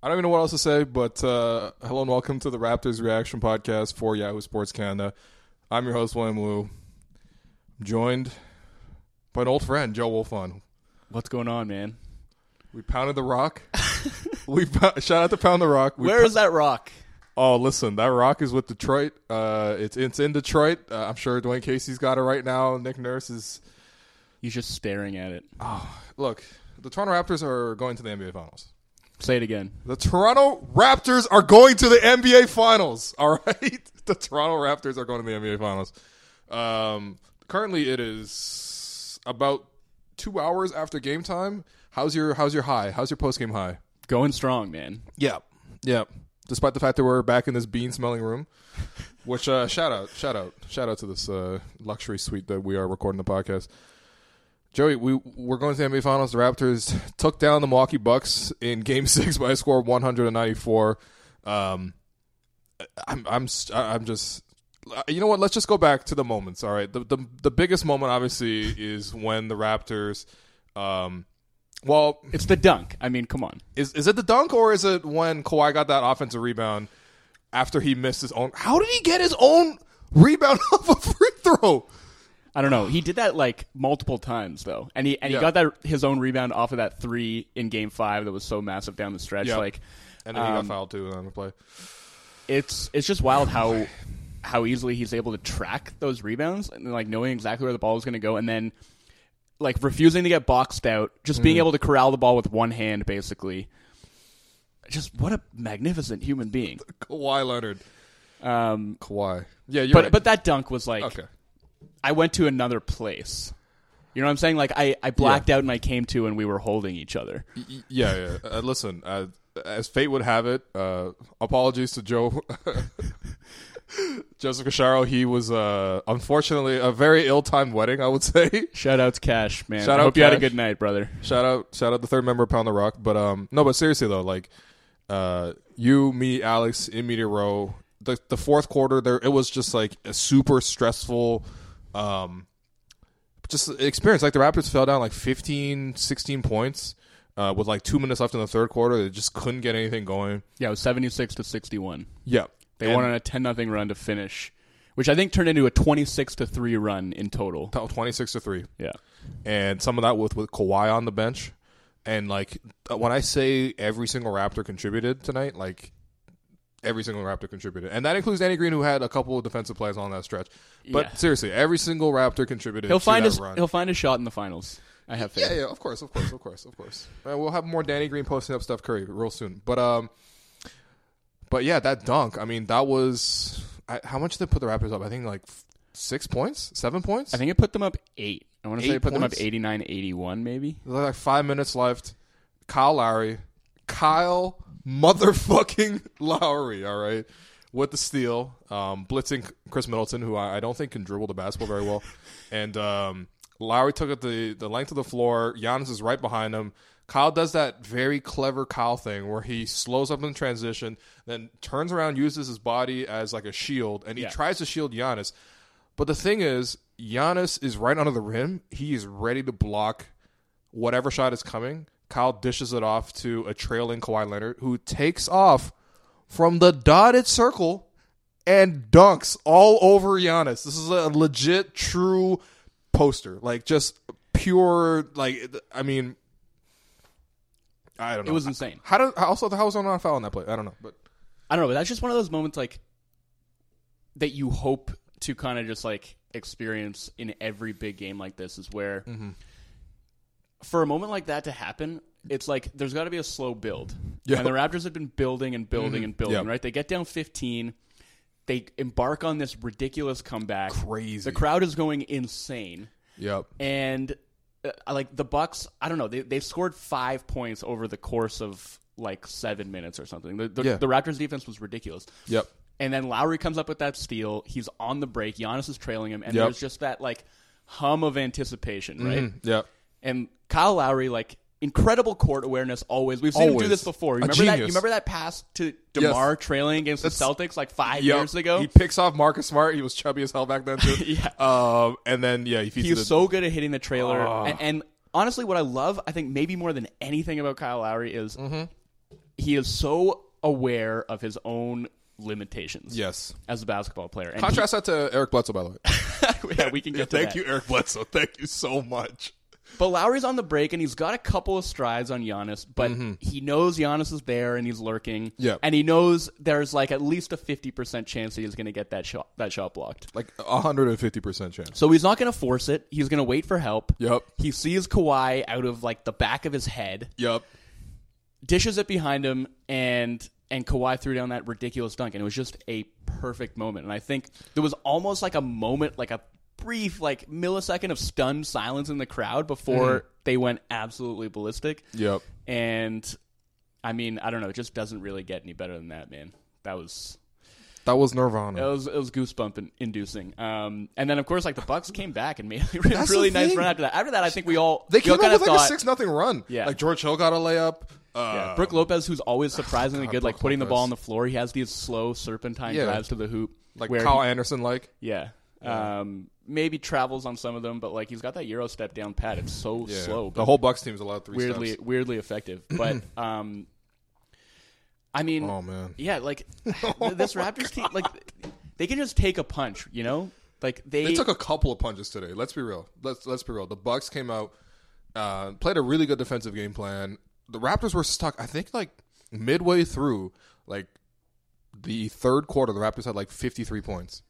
I don't even know what else to say, but uh, hello and welcome to the Raptors Reaction Podcast for Yahoo Sports Canada. I'm your host, William Wu. I'm joined by an old friend, Joe Wolfond. What's going on, man? We pounded the rock. we shout out to Pound the Rock. We Where is that rock? Oh, listen, that rock is with Detroit. Uh, it's it's in Detroit. Uh, I'm sure Dwane Casey's got it right now. Nick Nurse is. He's just staring at it. Oh, look, the Toronto Raptors are going to the NBA Finals. Say it again. The Toronto Raptors are going to the NBA Finals. All right, the Toronto Raptors are going to the NBA Finals. Um, currently, it is about two hours after game time. How's your How's your high? How's your post game high? Going strong, man. Yeah, yeah. Despite the fact that we're back in this bean smelling room, which uh, shout out, shout out, shout out to this uh, luxury suite that we are recording the podcast. Joey, we we're going to the NBA Finals. The Raptors took down the Milwaukee Bucks in Game Six by a score of one hundred and ninety four. Um, I'm I'm I'm just you know what? Let's just go back to the moments. All right, the the the biggest moment obviously is when the Raptors. Um, well, It's the dunk. I mean, come on. is is it the dunk or is it when Kawhi got that offensive rebound after he missed his own? How did he get his own rebound off a free throw? I don't know. He did that like multiple times though, and he and Yeah. he got that his own rebound off of that three in Game Five that was so massive down the stretch. Yeah. Like, And then he got Um, fouled too on the play. it's it's just wild how how easily he's able to track those rebounds and like knowing exactly where the ball is going to go, and then like refusing to get boxed out, just Mm. being able to corral the ball with one hand, basically. Just what a magnificent human being. Kawhi Leonard. Um, Kawhi. Yeah, you're but right. but that dunk was like okay. I went to another place. You know what I'm saying? Like I, I blacked out and I came to and we were holding each other. Y- Yeah, yeah. Uh, listen, uh, as fate would have it, uh, apologies to Joe. Joseph Casciaro, he was uh, unfortunately a very ill-timed wedding, I would say. Shout out to Cash, man. Shout I out hope you had a Cash. good night, brother. shout out shout out the third member of Pound the Rock. But um no, but seriously though, like uh you, me, Alex in media row, the the fourth quarter there it was just like a super stressful um just experience. Like the Raptors fell down like 15, 16 points. Uh, with like two minutes left in the third quarter, they just couldn't get anything going. Yeah, it was 76 to 61. Yeah, They And won on a 10 nothing run to finish, which I think turned into a 26 to 3 run in total. twenty six to three. Yeah. and some of that with with Kawhi on the bench. And like when I say every single Raptor contributed tonight, like every single Raptor contributed, and that includes Danny Green, who had a couple of defensive plays on that stretch. But Yeah. seriously, every single Raptor contributed. He'll find his run. he'll find a shot in the finals. I have faith. Yeah, yeah, of course, of course, of course, of course. We'll have more Danny Green posting up Steph Curry real soon. But um, but yeah, that dunk. I mean, that was I, how much did they put the Raptors up? I think like six points, seven points. I think it put them up 8. I want to say it put them up points? 89 81 maybe. Like five minutes left. Kyle Lowry, Kyle motherfucking Lowry, all right, with the steal, um, blitzing Khris Middleton, who I, I don't think can dribble the basketball very well, and um, Lowry took it the the length of the floor. Giannis is right behind him. Kyle does that very clever Kyle thing where he slows up in transition, then turns around, uses his body as like a shield, and he Yeah. tries to shield Giannis. But the thing is, Giannis is right under the rim. He is ready to block whatever shot is coming. Kyle dishes it off to a trailing Kawhi Leonard, who takes off from the dotted circle and dunks all over Giannis. This is a legit, true poster. Like, just pure, like, I mean, I don't know. It was insane. How did, also, how was not a foul on that play? I don't know. But I don't know, but that's just one of those moments like that you hope to kind of just like experience in every big game like this is where Mm-hmm. For a moment like that to happen, it's like there's got to be a slow build. Yeah. Mm-hmm. And the Raptors have been building and building and building, Yeah. right? They get down 15, they embark on this ridiculous comeback. Crazy. The crowd is going insane. Yep. And uh, like the Bucks. I don't know. They they scored five points over the course of like seven minutes or something. The the, Yeah. the Raptors defense was ridiculous. Yep. And then Lowry comes up with that steal. He's on the break. Giannis is trailing him, and Yep. there's just that like hum of anticipation, right? Mm, Yep. And Kyle Lowry, like incredible court awareness. Always, we've seen him do this before. A Remember that? You remember that pass to Yes. Demar trailing against the Celtics like five Yep. years ago? He picks off Marcus Smart. He was chubby as hell back then too. Yeah. Um, and then yeah, he He was the, so good at hitting the trailer. Oh. And, and honestly, what I love, I think maybe more than anything about Kyle Lowry is Mm-hmm. he is so aware of his own limitations. Yes. As a basketball player. And Contrast that to Eric Bledsoe, by the way. yeah, we can get to Thank that. you, Eric Bledsoe. Thank you so much. But Lowry's on the break and he's got a couple of strides on Giannis, but he knows Giannis is there and he's lurking. Mm-hmm. Yeah. And he knows there's like at least a 50% chance that he's going to get that shot that shot blocked. Like hundred and fifty percent chance. So he's not going to force it. He's going to wait for help. Yep. He sees Kawhi out of like the back of his head, Yep. dishes it behind him, and and Kawhi threw down that ridiculous dunk, and it was just a perfect moment. And I think there was almost like a moment, like a brief, like millisecond of stunned silence in the crowd before they went absolutely ballistic. Yep. And I mean, I don't know, it just doesn't really get any better than that, man. That was That was Nirvana. it was it was goosebump in- inducing. Um, and then of course, like the Bucks came back and made a That's really nice run after that. After that, I think we all they came kind with of like thought, a six nothing run. Yeah. Like George Hill got a layup. Uh, Yeah, Brook Lopez, who's always surprisingly God, good, like Brook putting the ball on the floor. He has these slow serpentine Yeah. drives to the hoop, like where Kyle Anderson like. yeah, um, maybe travels on some of them, but like he's got that euro step down pat. It's so Yeah. slow, the whole Bucks team's allowed three weirdly steps. weirdly effective. But um, I mean, Oh man. yeah, like th- this Raptors team, like they can just take a punch, you know, like they, They took a couple of punches today. Let's be real. Let's let's be real. The Bucks came out, uh, played a really good defensive game plan. The Raptors were stuck. I think like midway through, like the third quarter, the Raptors had like fifty three points,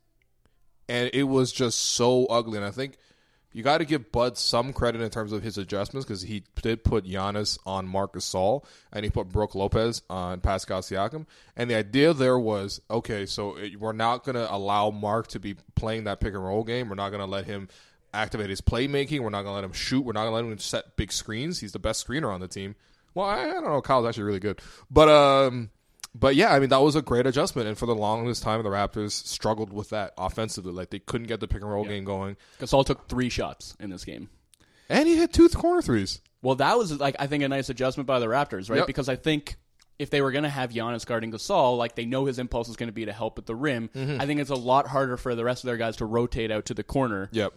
and it was just so ugly. And I think you got to give Bud some credit in terms of his adjustments because he did put Giannis on Marc Gasol and he put Brook Lopez on Pascal Siakam. And the idea there was okay, so it, we're not going to allow Mark to be playing that pick and roll game. We're not going to let him activate his playmaking. We're not going to let him shoot. We're not going to let him set big screens. He's the best screener on the team. Well, I, I don't know. Kyle's actually really good, but um, but yeah, I mean that was a great adjustment. And for the longest time, the Raptors struggled with that offensively. Like they couldn't get the pick and roll game going. Gasol took three shots in this game. And he hit two corner threes. Well, that was like I think a nice adjustment by the Raptors, right? Yep. Because I think if they were going to have Giannis guarding Gasol, like they know his impulse is going to be to help at the rim. Mm-hmm. I think it's a lot harder for the rest of their guys to rotate out to the corner. Yep.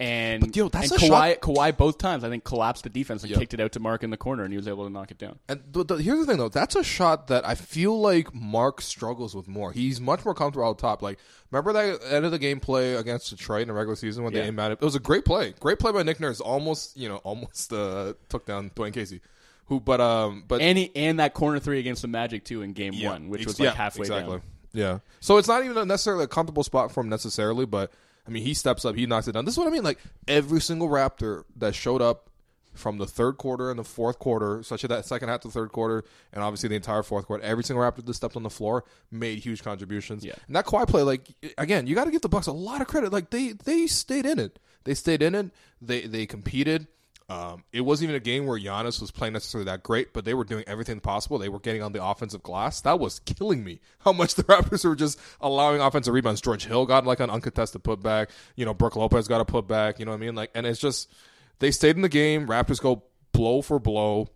And yo, that's and a Kawhi, shot- Kawhi both times I think collapsed the defense and Yep. kicked it out to Mark in the corner, and he was able to knock it down. And the, the, here's the thing, though. That's a shot that I feel like Mark struggles with more. He's much more comfortable out top. Like, remember that end of the game play against Detroit in the regular season when Yeah. they aimed at it? It was a great play. Great play by Nick Nurse. Almost, you know, almost uh, took down Dwane Casey. Who, but um, but And he, and that corner three against the Magic too in Game Yeah, One, which ex- was like yeah, halfway exactly. down. Yeah. So it's not even necessarily a comfortable spot for him necessarily, but I mean, he steps up, he knocks it down. This is what I mean. Like every single Raptor that showed up from the third quarter and the fourth quarter, such as that second half to the third quarter, and obviously the entire fourth quarter, every single Raptor that stepped on the floor made huge contributions. Yeah. And that Kawhi play, like again, you got to give the Bucks a lot of credit. Like they they stayed in it. They stayed in it. They they competed. Um, it wasn't even a game where Giannis was playing necessarily that great, but they were doing everything possible. They were getting on the offensive glass. That was killing me. How much the Raptors were just allowing offensive rebounds. George Hill got like an uncontested putback. You know, Brook Lopez got a putback. You know what I mean? Like, and it's just they stayed in the game. Raptors go blow for blow.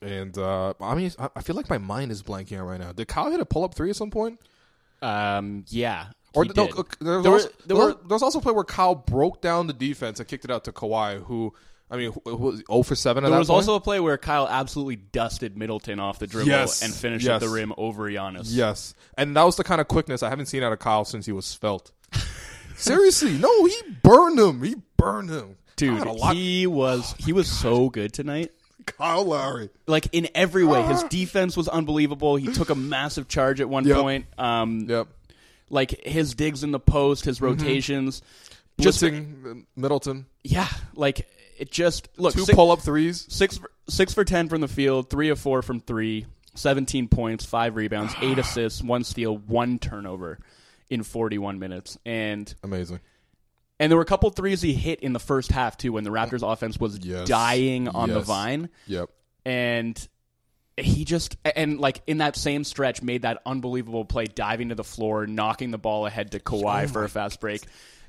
And uh, I mean, I feel like my mind is blanking out right now. Did Kyle hit a pull up three at some point? Um, yeah, Or no, did. uh, there was There were- also, there there were- there was also a play where Kyle broke down the defense and kicked it out to Kawhi, who I mean, who, who was 0 for seven. At There that was point? also a play where Kyle absolutely dusted Middleton off the dribble Yes. and finished Yes. at the rim over Giannis. yes, and that was the kind of quickness I haven't seen out of Kyle since he was svelte. Seriously, no, he burned him. He burned him, Dude, God, a lot- he was he was so good tonight. Kyle Lowry. Like in every way, his defense was unbelievable. He took a massive charge at one Yep. point. Um, Yep, like his digs in the post, his rotations, just blitzing Middleton, yeah, like it just look two six, pull up threes. six for- six for ten from the field, three of four from three, 17 points, five rebounds, eight assists, one steal, one turnover in forty one minutes, and Amazing. And there were a couple threes he hit in the first half too, when the Raptors' offense was Yes. dying on the vine, Yep. and he just and like in that same stretch made that unbelievable play, diving to the floor, knocking the ball ahead to Oh Kawhi for a fast break.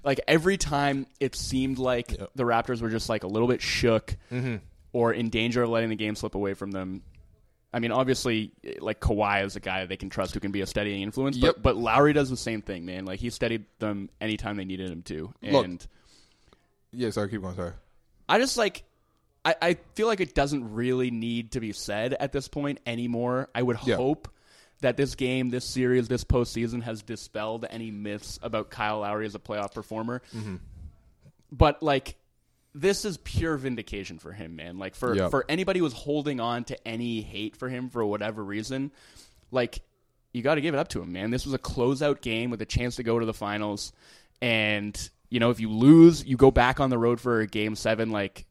Like every time, it seemed like the Raptors were just like a little bit shook Mm-hmm. or in danger of letting the game slip away from them. I mean, obviously, like Kawhi is a guy they can trust who can be a steadying influence. Yep. But but Lowry does the same thing, man. Like he steadied them anytime they needed him to. Look. And Yeah. Sorry. Keep going. Sorry. I just like I, I feel like it doesn't really need to be said at this point anymore. I would Yeah. hope that this game, this series, this postseason has dispelled any myths about Kyle Lowry as a playoff performer. Mm-hmm. But like this is pure vindication for him, man. Like for Yep. for anybody who's holding on to any hate for him for whatever reason, like you got to give it up to him, man. This was a closeout game with a chance to go to the finals, and you know if you lose, you go back on the road for a game seven. Like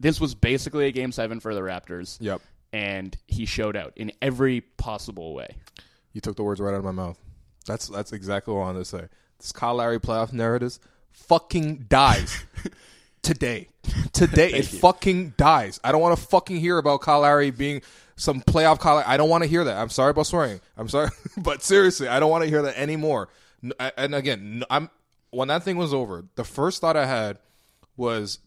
this was basically a game seven for the Raptors, Yep. And he showed out in every possible way. You took the words right out of my mouth. That's that's exactly what I wanted to say. This Kyle Lowry playoff narrative fucking dies today. Today it fucking dies. I don't want to fucking hear about Kyle Lowry being some playoff Kyle. I don't want to hear that. I'm sorry about swearing. I'm sorry, but seriously, I don't want to hear that anymore. And again, I'm when that thing was over. The first thought I had was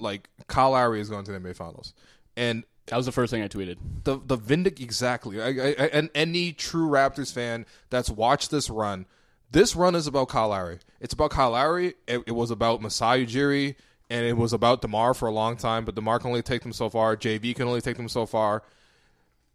like Kyle Lowry is going to the NBA Finals, and That was the first thing I tweeted. the the vindic exactly. I, I, and any true Raptors fan that's watched this run, this run is about Kyle Lowry. It's about Kyle Lowry. It, it was about Masai Ujiri, and it was about Demar for a long time. But Demar can only take them so far. JV can only take them so far.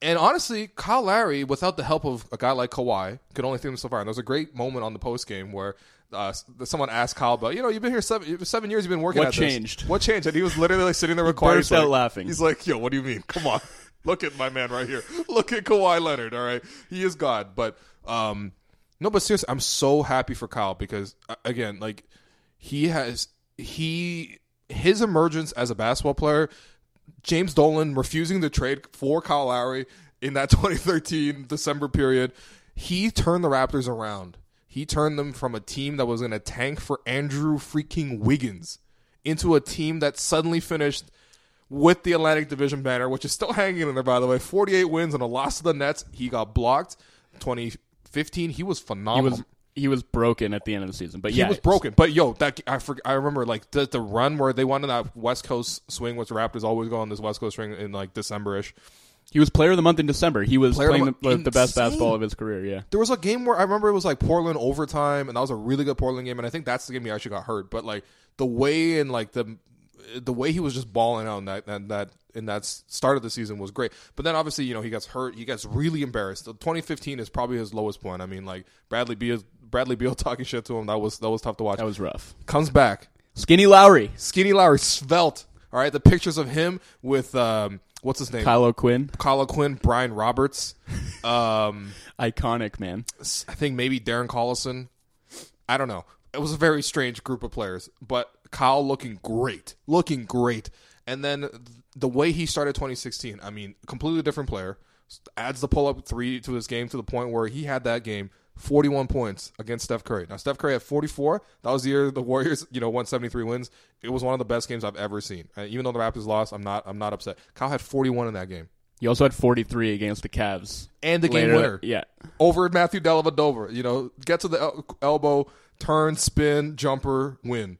And honestly, Kyle Lowry, without the help of a guy like Kawhi, could only take them so far. And there was a great moment on the post game where uh, someone asked Kyle about, you know, you've been here seven seven years. You've been working What at this. changed? What changed? And he was literally like, sitting there with Kawhi. burst He's like- laughing. He's like, yo, what do you mean? Come on. Look at my man right here. Look at Kawhi Leonard, all right? He is God. But um no, but seriously, I'm so happy for Kyle because uh, again, like he has he his emergence as a basketball player, James Dolan refusing to trade for Kyle Lowry in that 2013 December period, he turned the Raptors around. He turned them from a team that was in a tank for Andrew freaking Wiggins into a team that suddenly finished with the Atlantic Division banner, which is still hanging in there, by the way. 48 wins and a loss to the Nets. He got blocked. 2015, he was He phenomenal. was he was broken at the end of the season, but He yeah, was broken, but yo, that I for, I remember like the the run where they went on that West Coast swing, which the Raptors always go on this West Coast swing in like December-ish. He was player of the month in December. He was Player playing the, the best basketball of his career. Yeah, There was a game where I remember it was like Portland overtime, and that was a really good Portland game, and I think that's the game he actually got hurt. But like the way and like the the way he was just balling out in that that, that in that start of the season was great. But then obviously you know he gets hurt, he gets really embarrassed. The 2015 is probably his lowest point. I mean like Bradley Beal Bradley Beal talking shit to him that was that was tough to watch. that was rough. Comes back, Skinny Lowry, Skinny Lowry, svelte. All right, the pictures of him with um, what's his name, Kyle Quinn, Kyle Quinn, Brian Roberts, um, iconic man. I think maybe Darren Collison. I don't know. It was a very strange group of players, but Kyle looking great, looking great, and then the way he started 2016. I mean, completely different player. Adds the pull up three to his game to the point where he had that game 41 points against Steph Curry. Now Steph Curry had 44. That was the year the Warriors, you know, won 73 wins. It was one of the best games I've ever seen. Uh, even though the Raptors lost, I'm not I'm not upset. Kyle had 41 in that game. He also had 43 against the Cavs And the game later- winner. Yeah, over Matthew Dellavedova. You know, get to the el- elbow, turn, spin, jumper, win.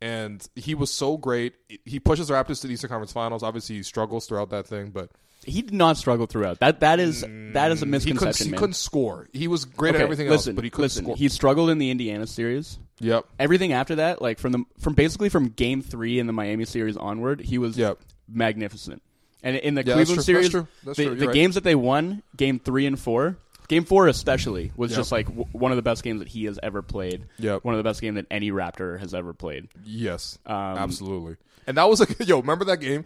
And he was so great. He pushes the Raptors to the Eastern Conference Finals. Obviously, he struggles throughout that thing, but he did not struggle throughout. That that is that is a he couldn't, misconception, he couldn't score. He was great at everything listen, else, but he couldn't listen. score. He struggled in the Indiana series. yep. Everything after that, like from the from basically from Game Three in the Miami series onward, he was Yep. magnificent. And in the Yeah, that's Cleveland true. That's series, true. That's the, true. You're the right. games that they won, Game Three and Four, Game Four especially was Yep. just like w- one of the best games that he has ever played. Yep. One of the best games that any Raptor has ever played. Yes. Um, absolutely. And that was like, yo, remember that game?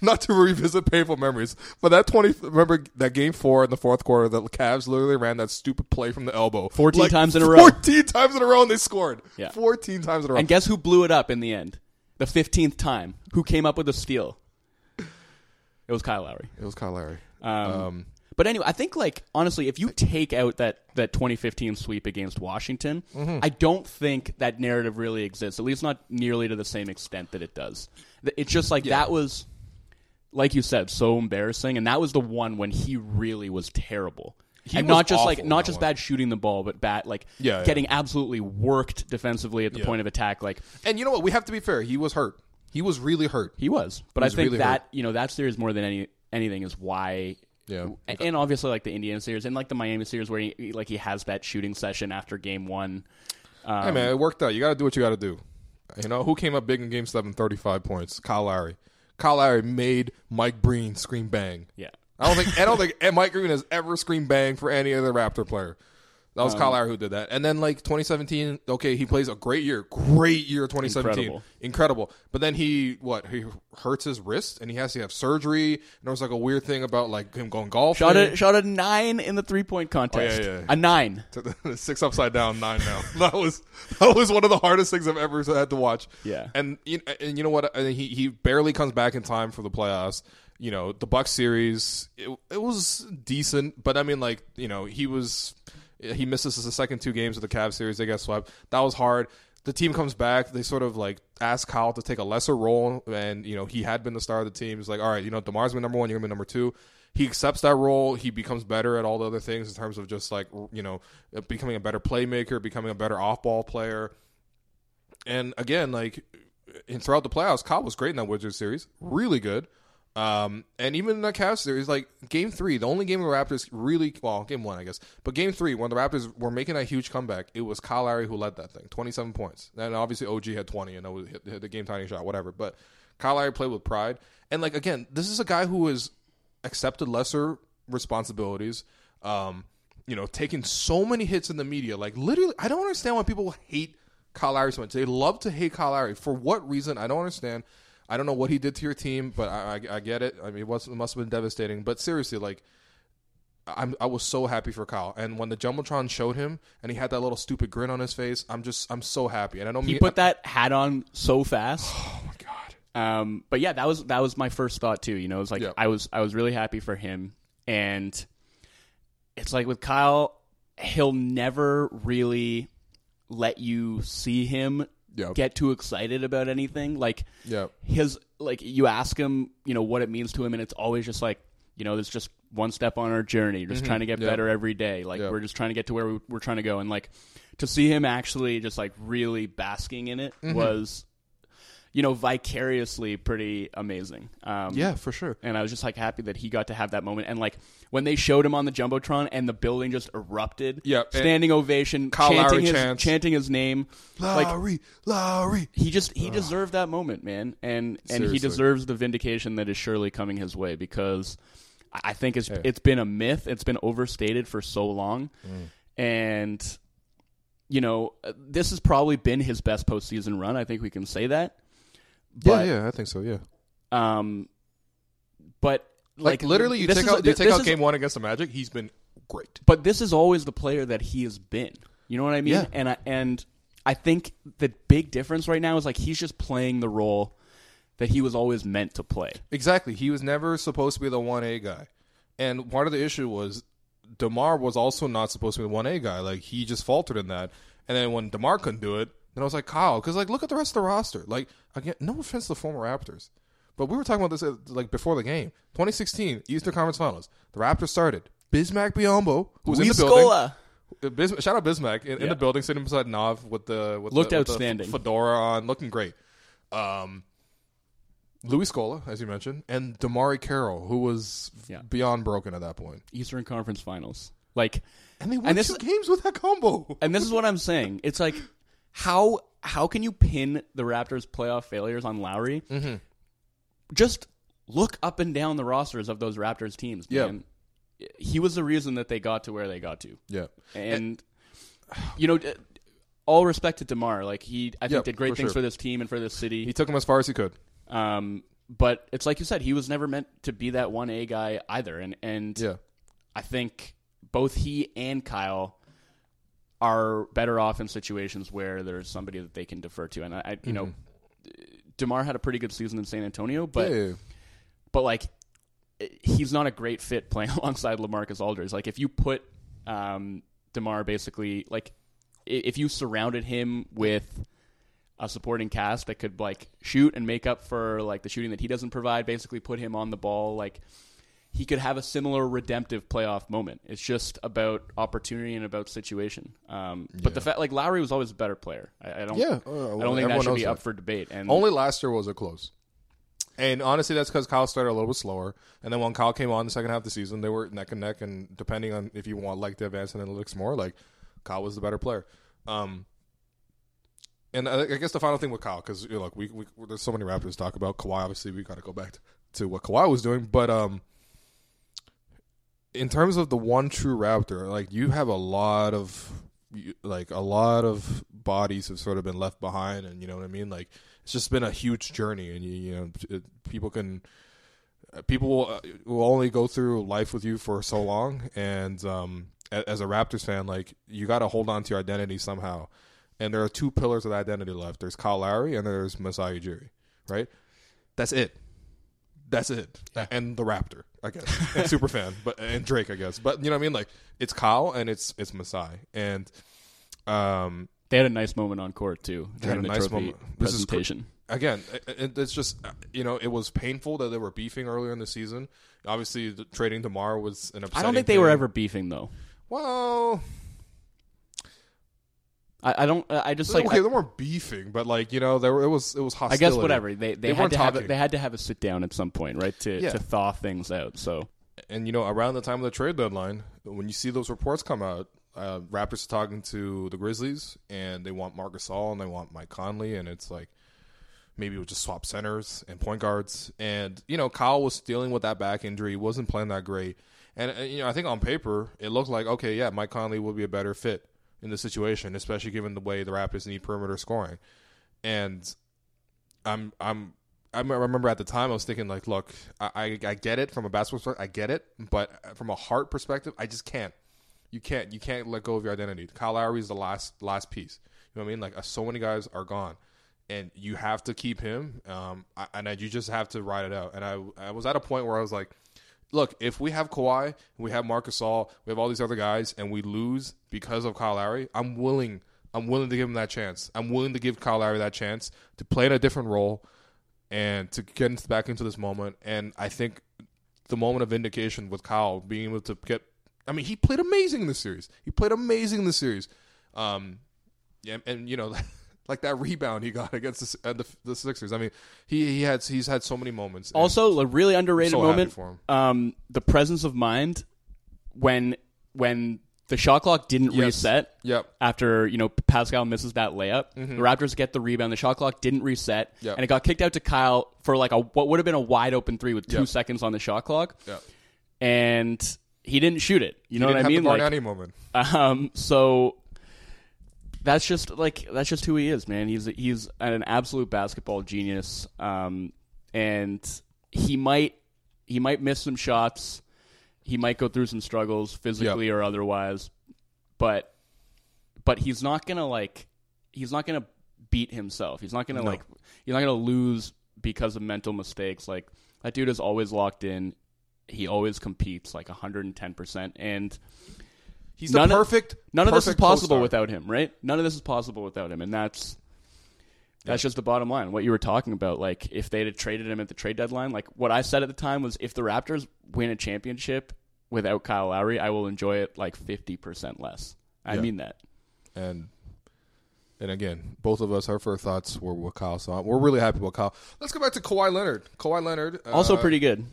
Not to revisit painful memories, but that 20, remember that game four in the fourth quarter, the Cavs literally ran that stupid play from the elbow. 14 times in a row. 14 times in a row, and they scored. Yeah. 14 times in a row. And guess who blew it up in the end? The fifteenth time. Who came up with the steal? It was Kyle Lowry. it was Kyle Lowry. Um, But anyway, I think like honestly, if you take out that that 2015 sweep against Washington, Mm-hmm. I don't think that narrative really exists. At least not nearly to the same extent that it does. It's just like that was, like you said, so embarrassing, and that was the one when he really was terrible. and was not just like awful in not that just one. bad shooting the ball, but bad like Yeah, yeah. getting absolutely worked defensively at the Yeah. point of attack. Like And you know what? We have to be fair. He was hurt. He was really hurt. he was, but He I think really that you know that series more than any anything is why. Yeah. and- and obviously like the Indiana series and like the Miami series where he like he has that shooting session after game one. Um, hey man, it worked out. You got to do what you got to do. You know who came up big in Game Seven, 35 points? Kyle Lowry. Kyle Lowry made Mike Breen scream bang. Yeah, I don't think I don't think Mike Breen has ever screamed bang for any other Raptor player. That Um, was Kyle Lowry who did that. And then like 2017, okay, he plays a great year, great year 2017, Incredible. incredible. But then he what he hurts his wrist and he has to have surgery. And there was like a weird thing about like him going golfing. shot a shot a nine in the three point contest. Oh, yeah, yeah. A nine. six upside down, nine now. That was that was one of the hardest things I've ever had to watch. Yeah. and you- and you know what? And he he barely comes back in time for the playoffs. You know, the Buck series it, it was decent, but I mean, like you know, he was he misses the second two games of the Cavs series. They got swept. That was hard. The team comes back. They sort of like ask Kyle to take a lesser role, and you know he had been the star of the team. He's like, all right, you know, Demar's been number one. You're gonna be number two he accepts that role. He becomes better at all the other things in terms of just like you know becoming a better playmaker, becoming a better off ball player. And again, like in throughout the playoffs, Kyle was great in that Wizards series, really good. Um, and even in that Cavs series, like game three, the only game the Raptors really well, game one, I guess, but game three, when the Raptors were making that huge comeback, it was Kyle Lowry who led that thing, twenty-seven points. And obviously, OG had twenty, and that was hit, hit the game tying shot, whatever. But Kyle Lowry played with pride, and like again, this is a guy who has accepted lesser responsibilities. Um, you know, taking so many hits in the media, like literally, I don't understand why people hate Kyle Lowry so much. They love to hate Kyle Lowry for what reason? I don't understand. I don't know what he did to your team, but I, I, I get it. I mean, it, was, it must have been devastating. But seriously, like, I'm, I was so happy for Kyle. And when the jumbotron showed him, and he had that little stupid grin on his face, I'm just, I'm so happy. And I don't He put that hat on so fast. oh my god, Um, but yeah, that was that was my first thought too. You know, it was like Yeah. I was I was really happy for him, and it's like with Kyle, he'll never really let you see him Yeah. get too excited about anything. Like Yeah. his like you ask him, you know, what it means to him, and it's always just like you know, there's just one step on our journey, just trying to get Mm-hmm. Better every day. Like we're just trying to get to where we, we're trying to go, and like to see him actually just like really basking in it Mm-hmm. was you know, vicariously pretty amazing. Um, yeah, for sure. And I was just like happy that he got to have that moment. And like when they showed him on the jumbotron and the building just erupted, Yeah, standing ovation, Kyle chanting Lowry his chants. chanting his name, like Lowry, Lowry. he just he deserved that moment, man. And and he deserves the vindication that is surely coming his way because I I think it's it's been a myth. It's been overstated for so long, Mm. and you know uh, this has probably been his best postseason run. I think we can say that. But, yeah, yeah, I think so. Yeah. Um, but Like, like, literally, you take is- out you take out is- game one against the Magic. He's been great. But this is always the player that he has been. You know what I mean? Yeah. And I and I think the big difference right now is like he's just playing the role that he was always meant to play. Exactly. He was never supposed to be the one A guy, and part of the issue was Demar was also not supposed to be the one A guy. Like he just faltered in that, and then when Demar couldn't do it, then I was like Kyle, because like look at the rest of the roster. Like again, no offense to the former Raptors, but we were talking about this uh, like before the game. 2016 Eastern Conference Finals. The Raptors started Bismack Biyombo, who was in the building. Scola. Uh, Bis- shout out Bismack in, in the building, sitting beside Nav with the with Looked the, with the outstanding. fedora on, looking great. Um, Luis Scola, as you mentioned, and DeMarre Carroll, who was Yeah. beyond broken at that point, Eastern Conference Finals. Like and they won And this two is- games with that combo. and this is what I'm saying. It's like how how can you pin the Raptors playoff failures on Lowry? Mm-hmm. Just look up and down the rosters of those Raptors teams. Yeah. Man. He was the reason that they got to where they got to. Yeah, And you know, all respect to Demar. Like he, I think Yeah, did great for things sure. for this team and for this city. he took him as far as he could. Um, but it's like you said, he was never meant to be that one A guy either. And and Yeah, I think both he and Kyle are better off in situations where there's somebody that they can defer to. And I, I you know, Demar had a pretty good season in San Antonio, but yeah, but like he's not a great fit playing alongside Lamarcus Aldridge. Like if you put um, Demar basically like if you surrounded him with a supporting cast that could like shoot and make up for like the shooting that he doesn't provide, basically put him on the ball like he could have a similar redemptive playoff moment. It's just about opportunity and about situation. Um, But the fact, like Lowry was always a better player. I, I don't. Yeah, uh, I don't think that should be that. up for debate. And Only last year was it close. And honestly, that's because Kyle started a little bit slower. And then when Kyle came on the second half of the season, they were neck and neck. And depending on if you want like the advanced analytics more, like Kyle was the better player. Um, and I, I guess the final thing with Kyle, because you know, look, we, we there's so many Raptors to talk about. Kawhi, obviously, we got to go back to, to what Kawhi was doing. But um, in terms of the one true Raptor, like you have a lot of like a lot of bodies have sort of been left behind, and you know what I mean. Like it's just been a huge journey, and you, you know it, people can uh, people will, uh, will only go through life with you for so long, and um, as a Raptors fan, like you got to hold on to your identity somehow. And there are two pillars of identity left. There's Kyle Lowry and there's Masai Ujiri, right? That's it. That's it. And the Raptor, I guess. and Superfan, but and Drake, I guess. But you know what I mean? Like it's Kyle and it's it's Masai. And um they had a nice moment on court too They had a the nice moment. This is cr- presentation. again, it, it- it's just you know, it was painful that they were beefing earlier in the season. Obviously, the, trading Demar was an upsetting I don't think they were ever beefing though. Well, I, I don't. I just like. okay, I, they weren't beefing, but like you know, there were, it was it was I guess whatever they they, They had to have a, they had to have a sit down at some point, right? To Yeah. to thaw things out. So and you know around the time of the trade deadline when you see those reports come out uh, raptors are talking to the grizzlies and they want Marc Gasol and they want mike conley and it's like maybe we'll just swap centers and point guards and you know kyle was dealing with that back injury wasn't playing that great and uh, you know i think on paper it looked like okay yeah mike conley would be a better fit in the situation especially given the way the raptors need perimeter scoring and i'm i'm I remember at the time I was thinking like, look, I, I I get it from a basketball perspective, I get it, but from a heart perspective, I just can't. You can't you can't let go of your identity. Kyle Lowry is the last last piece. You know what I mean? Like uh, so many guys are gone, and you have to keep him. Um, and you just have to ride it out. And I I was at a point where I was like, look, if we have Kawhi, we have Marc Gasol, we have all these other guys, and we lose because of Kyle Lowry, I'm willing. I'm willing to give him that chance. I'm willing to give Kyle Lowry that chance to play in a different role and to get back into this moment. And I think the moment of vindication with Kyle being able to get. I mean, he played amazing in the series. He played amazing in the series. Um, yeah, and you know, like that rebound he got against the, uh, the, the Sixers. I mean, he he had he's had so many moments. Also a really underrated so moment. for him. Um, the presence of mind when when the shot clock didn't Yes. reset. Yep. After you know Pascal misses that layup, the Raptors get the rebound. The shot clock didn't reset, Yep. and it got kicked out to Kyle for like a what would have been a wide open three with two Yep. seconds on the shot clock, Yep. and he didn't shoot it. You know he what I mean? Like, Bargnani moment. um, so that's just like that's just who he is, man. He's he's an absolute basketball genius, um, and he might he might miss some shots, he might go through some struggles physically or otherwise, but but he's not gonna like he's not gonna beat himself. He's not gonna No. like he's not gonna lose because of mental mistakes. Like that dude is always locked in. He always competes like 110%. And He's the none of- perfect. none of this is possible co-star. without him, right? None of this is possible without him, and that's that's just the bottom line. What you were talking about, like if they had traded him at the trade deadline, like what I said at the time was, if the Raptors win a championship without Kyle Lowry, I will enjoy it like fifty percent less. I Yeah. mean that. and and again, both of us, our first thoughts were with Kyle. So we're really happy with Kyle. Let's go back to Kawhi Leonard. Kawhi Leonard, uh, Also pretty good.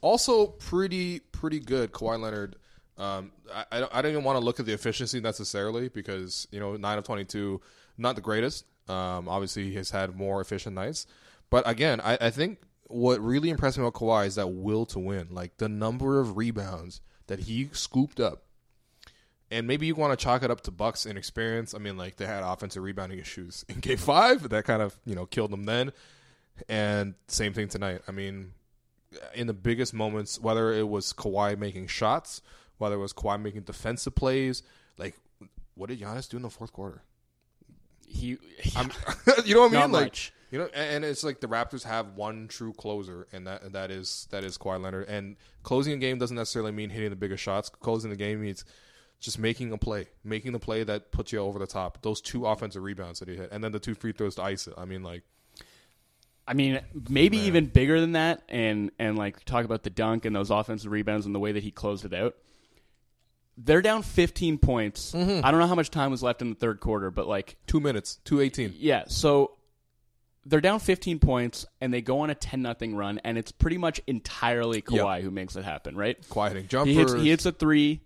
also pretty pretty good. Kawhi Leonard. Um, I I don't, I don't even want to look at the efficiency necessarily because you know nine of twenty two, not the greatest. Um, obviously he has had more efficient nights, but again, I, I think what really impressed me about Kawhi is that will to win. Like the number of rebounds that he scooped up and maybe you want to chalk it up to Bucks inexperience. I mean, like they had offensive rebounding issues in Game Five that kind of you know killed them then, and same thing tonight. I mean, in the biggest moments, whether it was Kawhi making shots, whether it was Kawhi making defensive plays, like what did Giannis do in the fourth quarter? He, I'm, you know what I mean? not like much. You know, and, it's like the Raptors have one true closer, and that and that is that is Kawhi Leonard. And closing a game doesn't necessarily mean hitting the biggest shots. Closing the game means just making a play, making the play that puts you over the top. Those two offensive rebounds that he hit, and then the two free throws to ice it. I mean, like I mean, maybe even bigger than that, and and like talk about the dunk and those offensive rebounds and the way that he closed it out. They're down 15 points. Mm-hmm. I don't know how much time was left in the third quarter, but like, two minutes, two eighteen. yeah. So they're down 15 points, and they go on a 10 nothing run, and it's pretty much entirely Kawhi who makes it happen, right? Quieting jumpers. He hits, he hits a three.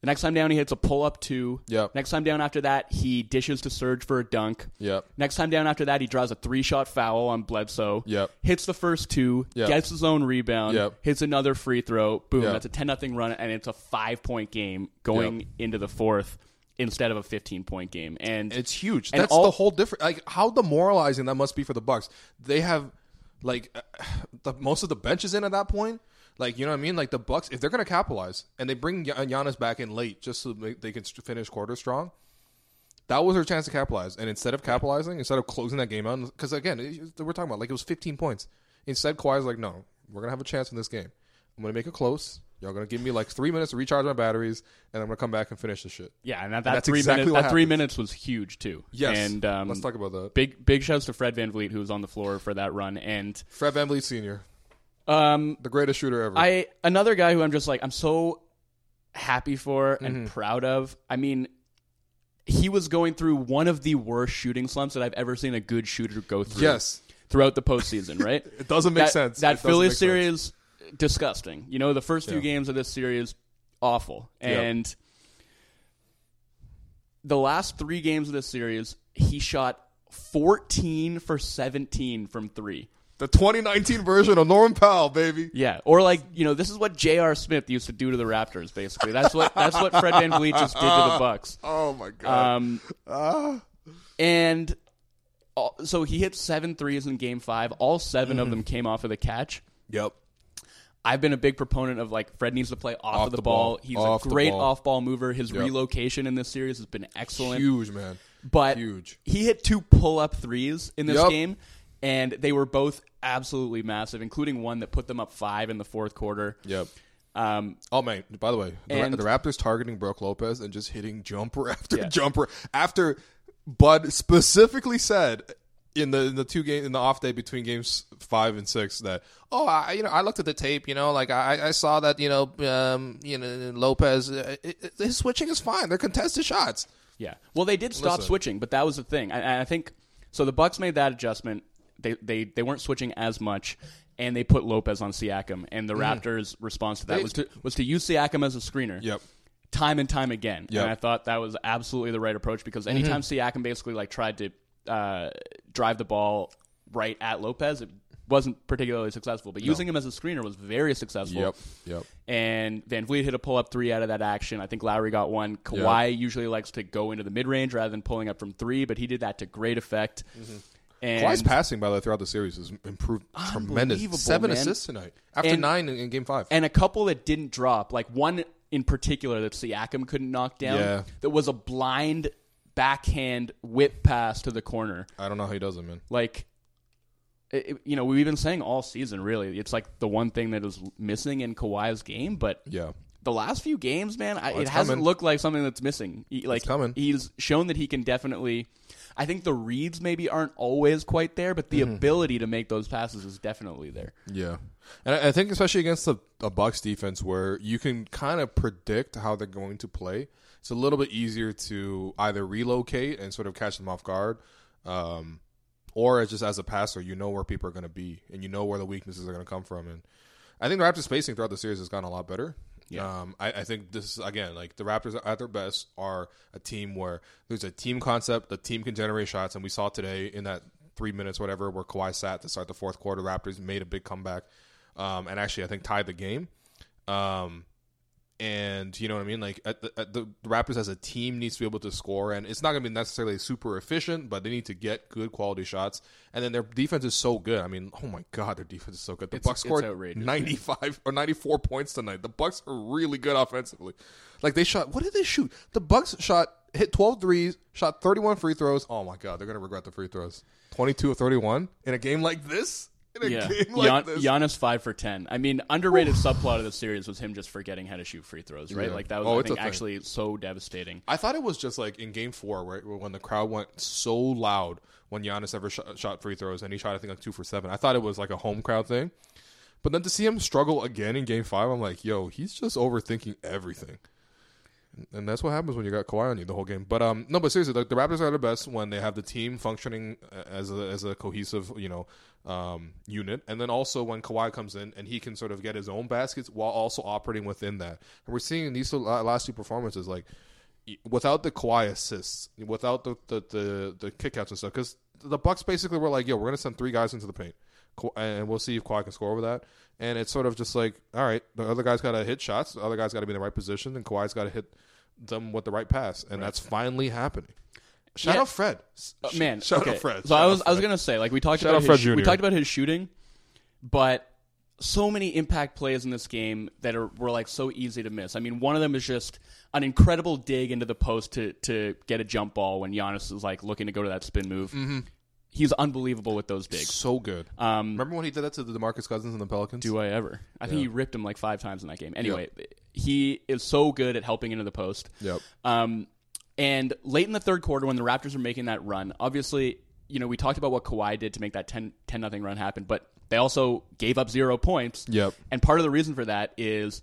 The next time down, he hits a pull up two. Yep. Next time down after that, he dishes to Serge for a dunk. Yep. Next time down after that, he draws a three shot foul on Bledsoe. Yep. Hits the first two. Yep. Gets his own rebound. Yep. Hits another free throw. Boom. Yep. That's a 10 nothing run, and it's a five point game going Yep. into the fourth instead of a 15 point game. And It's huge. And That's all- the whole different. Like how demoralizing that must be for the Bucks. They have like the most of the benches in at that point. Like you know what I mean? Like the Bucks, if they're going to capitalize and they bring Gian- Giannis back in late just so they can finish quarter strong, that was their chance to capitalize. And instead of capitalizing, instead of closing that game out, because again, it- we're talking about like it was 15 points. Instead, Kawhi's like, no, we're gonna have a chance in this game. I'm gonna make it close. Y'all gonna give me like three minutes to recharge my batteries, and I'm gonna come back and finish the shit. yeah, and that, that that's three exactly minutes that three minutes was huge too. Yes. And um, Let's talk about that. big big shouts to Fred VanVleet who was on the floor for that run. And Fred VanVleet Sr., um, the greatest shooter ever. I another guy who I'm just like I'm so happy for Mm-hmm. and proud of. I mean, he was going through one of the worst shooting slumps that I've ever seen a good shooter go through. Yes. throughout the postseason, right? It doesn't make that, sense. That Philly series, disgusting. You know, the first few Yeah. games of this series, awful, Yep. and the last three games of this series, he shot 14 for 17 from three. The 2019 version of Norman Powell, baby. Yeah, or like you know, this is what J.R. Smith used to do to the Raptors. Basically, that's what that's what Fred VanVleet just did to the Bucks. Oh my god. Um, Ah. and all, so he hit seven threes in Game Five. All 7 Mm-hmm. of them came off of the catch. yep. I've been a big proponent of like Fred needs to play off, Off of the, the ball. ball. He's Off a great ball. off ball mover. His Yep. relocation in this series has been excellent. Huge man. but Huge. he hit two pull up threes in this Yep. game, and they were both absolutely massive, including one that put them up five in the fourth quarter. Yep. Um, Oh man! By the way, the, And- the Raptors targeting Brook Lopez and just hitting jumper after Yeah. jumper after Bud specifically said in the in the two game in the off day between games five and six that oh I you know I looked at the tape you know like I I saw that you know um you know Lopez uh, it, his switching is fine they're contested shots Yeah. Well, they did stop Listen. switching, but that was the thing. I, I think so. The Bucks made that adjustment. They they they weren't switching as much, and they put Lopez on Siakam. And the Raptors' response to that Mm. They- was to was to use Siakam as a screener. Yep. Time and time again. Yep. Mm-hmm. And I thought that was absolutely the right approach because anytime Siakam basically like tried to uh, drive the ball right at Lopez, it wasn't particularly successful. But using him as a screener was very successful. Yep. Yep. And VanVleet hit a pull up three out of that action. I think Lowry got one. Kawhi usually likes to go into the mid range rather than pulling up from three, but he did that to great effect. And Kawhi's passing by the way throughout the series has improved tremendous Unbelievable, seven man. assists tonight after And- nine in, in game five and a couple that didn't drop, like one in particular that Siakam couldn't knock down. Yeah. That was a blind backhand whip pass to the corner. I don't know how he does it man Like, it- you know, we've been saying all season, really, it's like the one thing that is missing in Kawhi's game, but yeah the last few games, man, I, it hasn't coming. looked like something that's missing. He, like coming. he's shown that he can definitely. I think the reads maybe aren't always quite there, but Mm-hmm. the ability to make those passes is definitely there. Yeah, and I I think especially against the a Bucks defense where you can kind of predict how they're going to play, it's a little bit easier to either relocate and sort of catch them off guard, um, or as just as a passer, you know where people are going to be and you know where the weaknesses are going to come from. And I think the Raptors spacing throughout the series has gotten a lot better. Yeah. Um, I, I think this is again like the Raptors at their best are a team where there's a team concept, the team can generate shots, and we saw today in that three minutes whatever where Kawhi sat to start the fourth quarter, Raptors made a big comeback, um, and actually I think tied the game. Um, and you know what I mean. Like at the, at the Raptors as a team needs to be able to score, and it's not going to be necessarily super efficient, but they need to get good quality shots. And then their defense is so good. I mean, oh my god, their defense is so good. The Bucks scored ninety five or ninety four points tonight. The Bucks are really good offensively. Like they shot. What did they shoot? The Bucks shot hit 12 threes, shot thirty one free throws. Oh my god, they're going to regret the free throws. Twenty two of thirty one in a game like this. In a Yeah, game like Gian- this. Giannis five for ten. I mean, underrated subplot of the series was him just forgetting how to shoot free throws, right? Yeah. Like that was, Oh, I think, actually so devastating. I thought it was just like in game four, right, when the crowd went so loud when Giannis ever shot, shot free throws and he shot, I think, like two for seven. I thought it was like a home crowd thing. But then to see him struggle again in game five, I'm like, yo, he's just overthinking everything. And that's what happens when you got Kawhi on you the whole game. But um, no, but seriously, the, the Raptors are the best when they have the team functioning uh, as a as a cohesive, you know, um, unit. And then also when Kawhi comes in and he can sort of get his own baskets while also operating within that. And we're seeing in these last two performances, like without the Kawhi assists, without the the the, the kickouts and stuff, because the Bucks basically were like, "Yo, we're gonna send three guys into the paint, and we'll see if Kawhi can score over that." And it's sort of just like, all right, the other guy's got to hit shots, the other guy's got to be in the right position, and Kawhi's got to hit them with the right pass, and that's finally happening. Shout Yeah. out Fred, Uh, man, Shout okay. out Fred. So Shout I was I was gonna say like we talked Shout about out his, Jr.. we talked about his shooting, but so many impact plays in this game that are were like so easy to miss. I mean, one of them is just an incredible dig into the post to to get a jump ball when Giannis is like looking to go to that spin move. Mm-hmm. He's unbelievable with those digs. so good. Um, Remember when he did that to the Demarcus Cousins and the Pelicans? do I ever? I think he ripped him like five times in that game. Anyway, he is so good at helping into the post. Yep. Um, and late in the third quarter, when the Raptors are making that run, obviously, you know, we talked about what Kawhi did to make that 10 nothing run happen, but they also gave up zero points. Yep. And part of the reason for that is,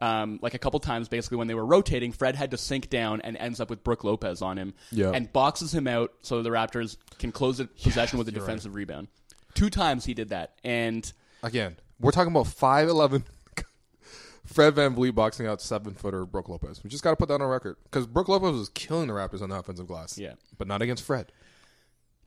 um, like a couple times, basically, when they were rotating, Fred had to sink down and ends up with Brook Lopez on him Yep. and boxes him out so the Raptors can close the possession with a you're right. defensive rebound. Two times he did that. And Again, we're talking about five eleven. Fred VanVleet boxing out seven footer Brook Lopez. We just got to put that on record because Brook Lopez was killing the Raptors on the offensive glass. Yeah. but not against Fred.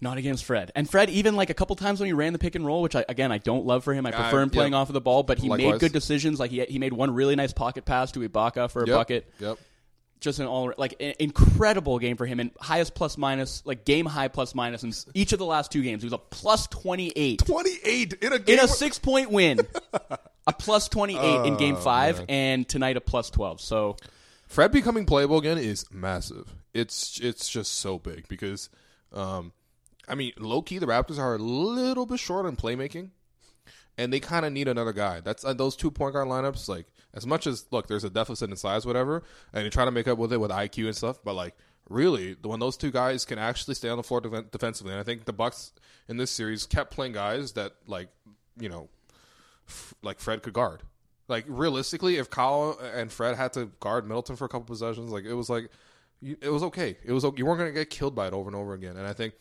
Not against Fred. And Fred, even like a couple times when he ran the pick and roll, which I, again I don't love for him. I prefer Uh, him playing yeah. off of the ball, but he Likewise. made good decisions. Like he he made one really nice pocket pass to Ibaka for a Yep. bucket. Yep. Just an all like an incredible game for him and highest plus minus like game high plus minus in each of the last two games. He was a plus twenty eight Twenty eight in a game. in a six point win. a plus twenty eight in Oh, game five, and tonight a plus twelve. So Fred becoming playable again is massive. It's it's just so big because, um, I mean, low key the Raptors are a little bit short on playmaking, and they kind of need another guy. That's uh, those two point guard lineups. Like as much as look, there's a deficit in size, whatever, and they try to make up with it with IQ and stuff. But like really, when those two guys can actually stay on the floor defen- defensively, and I think the Bucks in this series kept playing guys that like you know like Fred could guard. Like realistically, if Kyle and Fred had to guard Middleton for a couple possessions, like it was like it was okay. It was you weren't going to get killed by it over and over again. And I think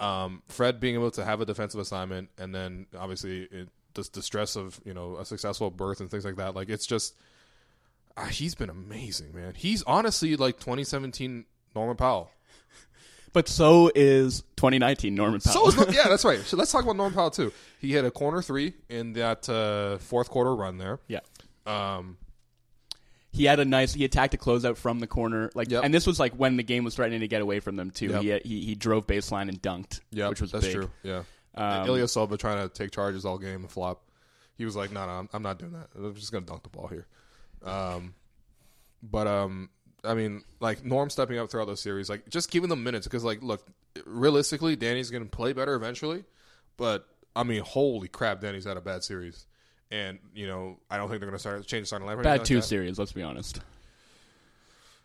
um, Fred being able to have a defensive assignment, and then obviously it, the, the stress of you know a successful birth and things like that, like it's just ah, he's been amazing, man. He's honestly like 2017 Norman Powell. But so is twenty nineteen Norman So Powell. is yeah, that's right. So let's talk about Norman Powell too. He had a corner three in that uh, fourth quarter run there. yeah. Um, he had a nice he attacked a closeout from the corner like Yep. and this was like when the game was threatening to get away from them too Yep. he, had, he he drove baseline and dunked Yeah, which was that's big true. Yeah, Um, Ilya Silva trying to take charges all game and flop. He was like, "No, no, I'm, I'm not doing that. I'm just gonna dunk the ball here." Um, but um, I mean, like Norm stepping up throughout the series, like just giving them minutes because, like, look, realistically, Danny's gonna play better eventually. But I mean, holy crap, Danny's had a bad series, and you know, I don't think they're gonna start change the starting lineup. bad anything two that. series let's be honest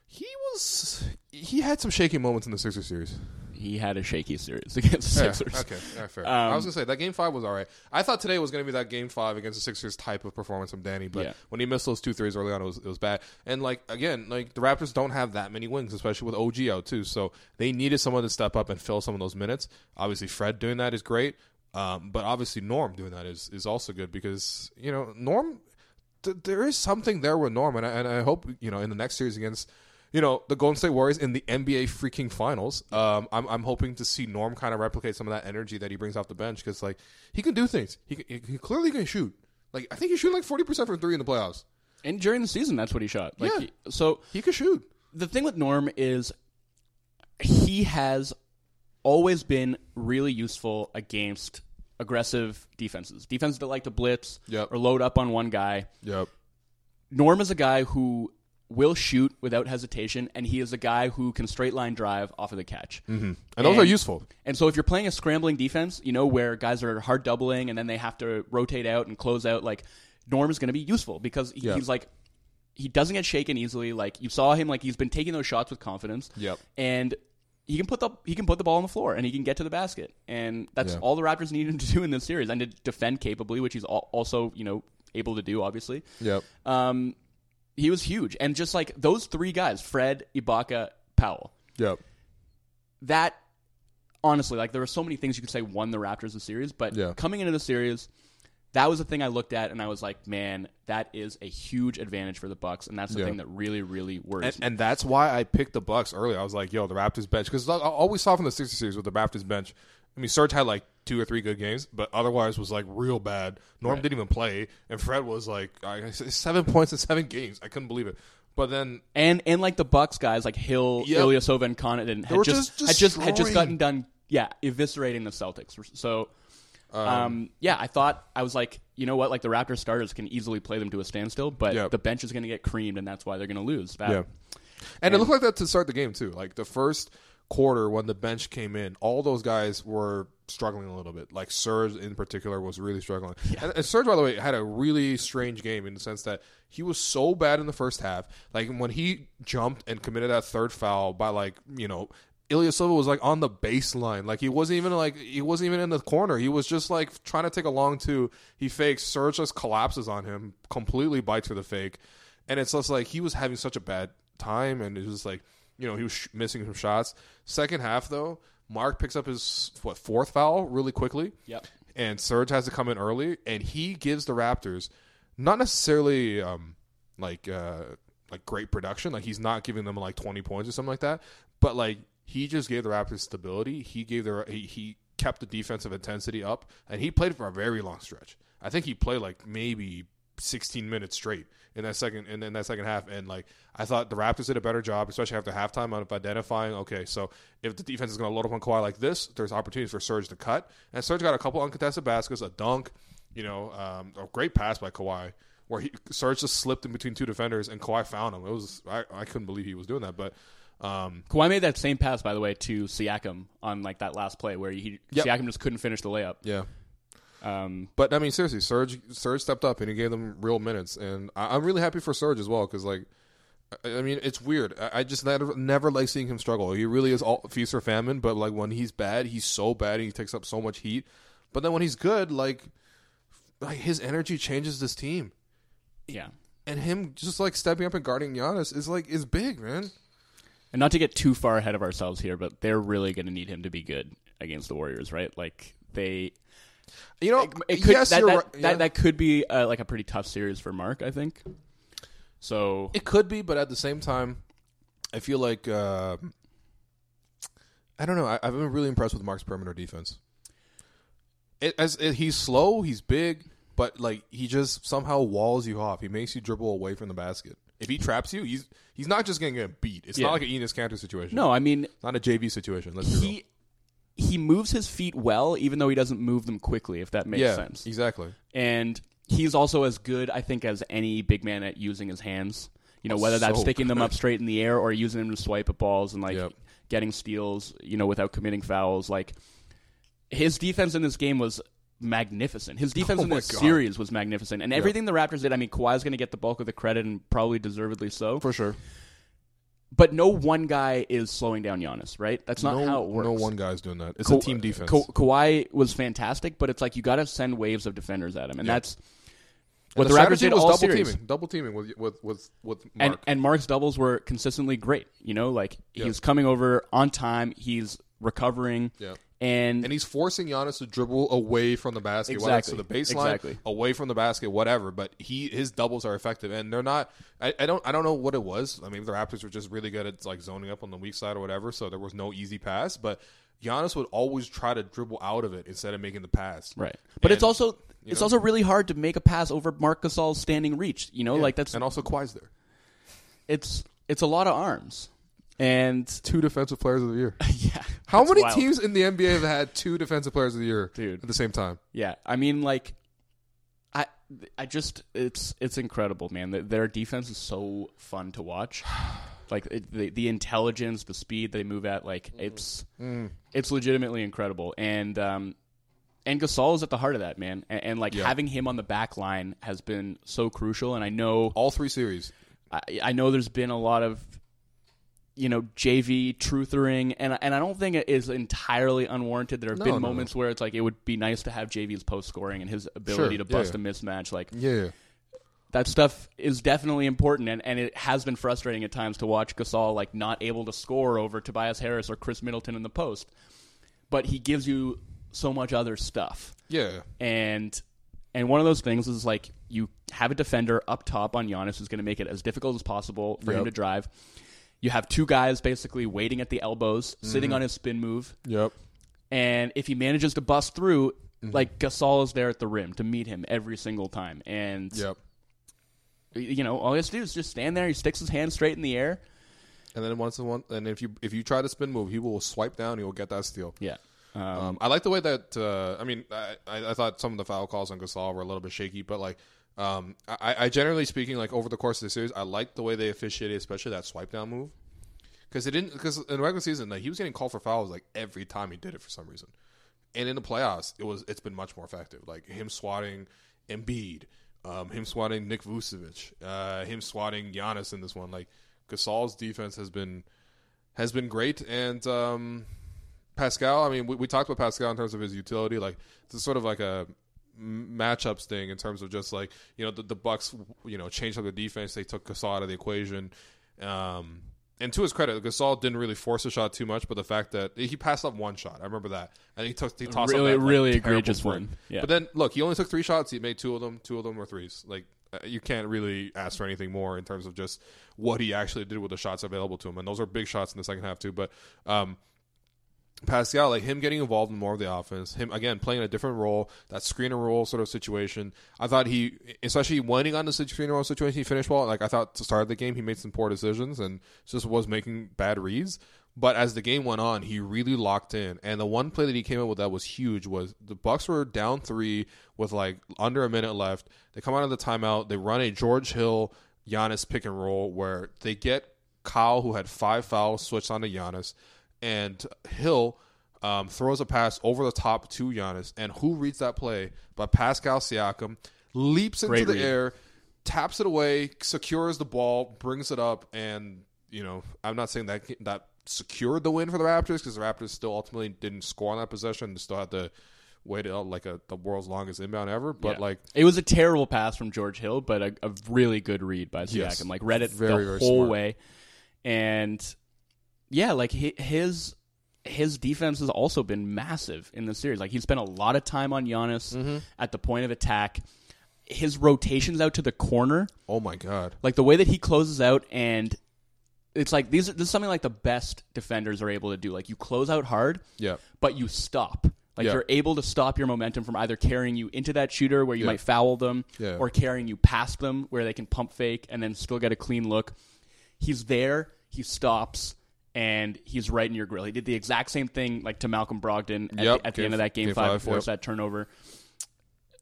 He was he had some shaky moments in the Sixers series. He had a shaky series against the Yeah, Sixers okay, yeah, fair. Um, I was gonna say that game five was all right. I thought today was gonna be that game five against the Sixers type of performance from Danny, but Yeah. when he missed those two threes early on, it was it was bad. And like again, like the Raptors don't have that many wings, especially with OG out too. So they needed someone to step up and fill some of those minutes. Obviously, Fred doing that is great, um, but obviously Norm doing that is is also good because you know Norm. Th- there is something there with Norm, and I, and I hope you know in the next series against you know the Golden State Warriors in the NBA freaking finals. Um, I'm I'm hoping to see Norm kind of replicate some of that energy that he brings off the bench because like he can do things. He, he, he clearly can shoot. Like I think he's shooting like forty percent from three in the playoffs. And during the season, that's what he shot. Like, Yeah. he- so He could shoot. the thing with Norm is he has always been really useful against aggressive defenses. Defenses that like to blitz Yep. or load up on one guy. Yep. Norm is a guy who will shoot without hesitation, and he is a guy who can straight line drive off of the catch. Mm-hmm. And those are useful. And so if you're playing a scrambling defense, you know, where guys are hard doubling and then they have to rotate out and close out, like Norm is going to be useful because he- Yeah. he's like he doesn't get shaken easily. Like you saw him, like he's been taking those shots with confidence. Yep. And he can put the he can put the ball on the floor and he can get to the basket, and that's Yeah. all the Raptors need him to do in this series, and to defend capably, which he's also you know able to do, obviously. Yep. Um, he was huge, and just like those three guys, Fred, Ibaka, Powell, Yep. that honestly, like there were so many things you could say won the Raptors the series, but Yeah. coming into the series, that was the thing I looked at and I was like, man, that is a huge advantage for the Bucks, and that's the Yeah. thing that really, really worries And, me. and that's why I picked the Bucks early. I was like, "Yo, the Raptors bench," because all we saw from the Sixers series with the Raptors bench. I mean, Serge had like two or three good games, but otherwise was like real bad. Norm didn't even play, and Fred was like I, seven points in seven games. I couldn't believe it. But then, and and like the Bucks guys, like Hill, Yep. Ilyasova, and Connaughton had just, just had just had just gotten done, yeah, eviscerating the Celtics. So. Um, yeah, I thought I was like, you know what? Like the Raptors starters can easily play them to a standstill, but Yep. the bench is going to get creamed, and that's why they're going to lose. That- yeah, and it looked like that to start the game too. Like the first quarter when the bench came in, all those guys were struggling a little bit. Like Serge in particular was really struggling. And, and Serge, by the way, had a really strange game in the sense that he was so bad in the first half. Like when he jumped and committed that third foul by like you know. Ilyasova was like on the baseline, like he wasn't even like he wasn't even in the corner. He was just like trying to take a long two. He fakes, Serge just collapses on him, completely bites for the fake, and it's just like he was having such a bad time, and it was like you know he was sh- missing some shots. Second half though, Mark picks up his what fourth foul really quickly. Yep. And Serge has to come in early, and he gives the Raptors not necessarily um, like uh, like great production. Like he's not giving them like twenty points or something like that, but like he just gave the Raptors stability. He gave the he, he kept the defensive intensity up, and he played for a very long stretch. I think he played like maybe 16 minutes straight in that second in, in that second half and like I thought the Raptors did a better job especially after halftime of identifying okay so if the defense is going to load up on Kawhi like this there's opportunities for Serge to cut and Serge got a couple uncontested baskets a dunk you know um, a great pass by Kawhi where he Serge just slipped in between two defenders and Kawhi found him it was I, I couldn't believe he was doing that but um, Kawhi made that same pass, by the way, to Siakam on like that last play where he Yep. Siakam just couldn't finish the layup. yeah Um, But I mean, seriously, Serge Serge stepped up and he gave them real minutes, and I, I'm really happy for Serge as well because, like, I, I mean, it's weird. I, I just never never like seeing him struggle. He really is all feast or famine. But like when he's bad, he's so bad and he takes up so much heat. But then when he's good, like, like his energy changes this team, yeah. and him just like stepping up and guarding Giannis is like is big, man. And not to get too far ahead of ourselves here, but they're really going to need him to be good against the Warriors, right? Like they, You know, it could yes, that, that, right. that, Yeah. that could be uh, like a pretty tough series for Mark, I think. So It could be, but at the same time, I feel like uh, I don't know. I, I've been really impressed with Mark's perimeter defense. It, as it, he's slow, he's big, but like he just somehow walls you off. He makes you dribble away from the basket. If he traps you, he's he's not just going to get beat. It's Yeah. not like an Enes Kanter situation. no, I mean not a JV situation. Let's he he moves his feet well, even though he doesn't move them quickly. If that makes yeah, sense. exactly. and he's also as good, I think, as any big man at using his hands. You know, whether that's so sticking them up straight in the air or using them to swipe at balls and like Yep. getting steals. You know, without committing fouls. Like his defense in this game was magnificent. His defense Oh in this God. series was magnificent, and everything the Raptors did. I mean, Kawhi's going to get the bulk of the credit, and probably deservedly so. For sure. But no one guy is slowing down Giannis, right? That's not no, how it works. no one guy's doing that. It's Ka- a team defense. Ka- Kawhi was fantastic, but it's like you got to send waves of defenders at him, and Yeah. that's And what the, Raptors did was all double series. teaming, double teaming with with with with Mark. And and Mark's doubles were consistently great. You know, like Yeah. he's coming over on time, he's recovering, Yeah. And, and he's forcing Giannis to dribble away from the basket, whether it's to the baseline, Exactly. away from the basket, whatever. But he his doubles are effective, and they're not. I, I don't I don't know what it was. I mean, the Raptors were just really good at like zoning up on the weak side or whatever, so there was no easy pass. But Giannis would always try to dribble out of it instead of making the pass. right. But it's also It's know? also really hard to make a pass over Marc Gasol's standing reach. You know, Yeah. like that's and also Kawhi's there. it's it's a lot of arms, and Two defensive players of the year. yeah, How many wild. teams in the NBA have had two defensive players of the year Dude. at the same time? Yeah, I mean, like, I, I just, it's, it's incredible, man. Th- Their defense is so fun to watch. Like it, the the intelligence, the speed they move at, like it's, it's legitimately incredible. And um, and Gasol is at the heart of that, man. And, and like Yeah. having him on the back line has been so crucial. And I know, All three series. I, I know there's been a lot of you know JV truthering and and I don't think it is entirely unwarranted there have No, been no, no. moments where it's like it would be nice to have JV's post scoring and his ability Sure, to bust yeah. a mismatch like Yeah. that stuff is definitely important and, and it has been frustrating at times to watch Gasol like not able to score over Tobias Harris or Khris Middleton in the post but he gives you so much other stuff Yeah. and and one of those things is like you have a defender up top on Giannis who's going to make it as difficult as possible for him to drive. You have two guys basically waiting at the elbows, Mm-hmm. sitting on his spin move, Yep. and if he manages to bust through, Mm-hmm. like Gasol is there at the rim to meet him every single time, and Yep. you know all he has to do is just stand there. He sticks his hand straight in the air. And then once in one, and if you if you try to spin move, he will swipe down. He will get that steal. Yeah, um, Um, I like the way that. Uh, I mean, I, I I thought some of the foul calls on Gasol were a little bit shaky, but like, um, I, I generally speaking, like over the course of the series, I like the way they officiated, especially that swipe down move, because it didn't. Because in the regular season, like he was getting called for fouls like every time he did it for some reason, and in the playoffs, it was it's been much more effective. Like him swatting Embiid, um, him swatting Nick Vucevic, uh, him swatting Giannis in this one. Like Gasol's defense has been has been great, and um, Pascal. I mean, we, we talked about Pascal in terms of his utility. Like it's sort of like a matchups thing in terms of just like you know the, the Bucks. You know, changed up the defense. They took Gasol out of the equation. Um, and to his credit, Gasol didn't really force a shot too much, but the fact that he passed up one shot, I remember that, and he took he tossed Really- that, like, really egregious one. Yeah. But then look, he only took three shots. He made two of them. Two of them were threes. Like uh, you can't really ask for anything more in terms of just what he actually did with the shots available to him, and those are big shots in the second half too. But um, Pascal, like him getting involved in more of the offense, him again playing a different role, that screener role sort of situation. I thought he, especially when he winning on the screener role situation, he finished well. Like I thought to start the game, he made some poor decisions and just was making bad reads. But as the game went on, he really locked in. And the one play that he came up with that was huge was the Bucks were down three with like under a minute left. They come out of the timeout, they run a George Hill Giannis pick and roll where they get Kyle, who had five fouls, switched on to Giannis, and Hill um, throws a pass over the top to Giannis. And who reads that play? But Pascal Siakam leaps into Great the read. air, taps it away, secures the ball, brings it up, and you know I'm not saying that that secured the win for the Raptors because the Raptors still ultimately didn't score on that possession. They still had to wait out like a the world's longest inbound ever. But Yeah. like it was a terrible pass from George Hill, but a, a really good read by Siakam. Yes. Like read it Very, the very whole smart. way, and yeah, like his his defense has also been massive in the series. Like he spent a lot of time on Giannis Mm-hmm. at the point of attack. His rotations out to the corner, oh my god, like the way that he closes out and. It's like these. This is something like the best defenders are able to do. Like you close out hard, yeah, but you stop. Like Yeah. you're able to stop your momentum from either carrying you into that shooter where you Yeah. might foul them, Yeah. or carrying you past them where they can pump fake and then still get a clean look. He's there, he stops, and he's right in your grill. He did the exact same thing like to Malcolm Brogdon at, Yep. the, at the Game- end of that game, game five, five, yep. that turnover.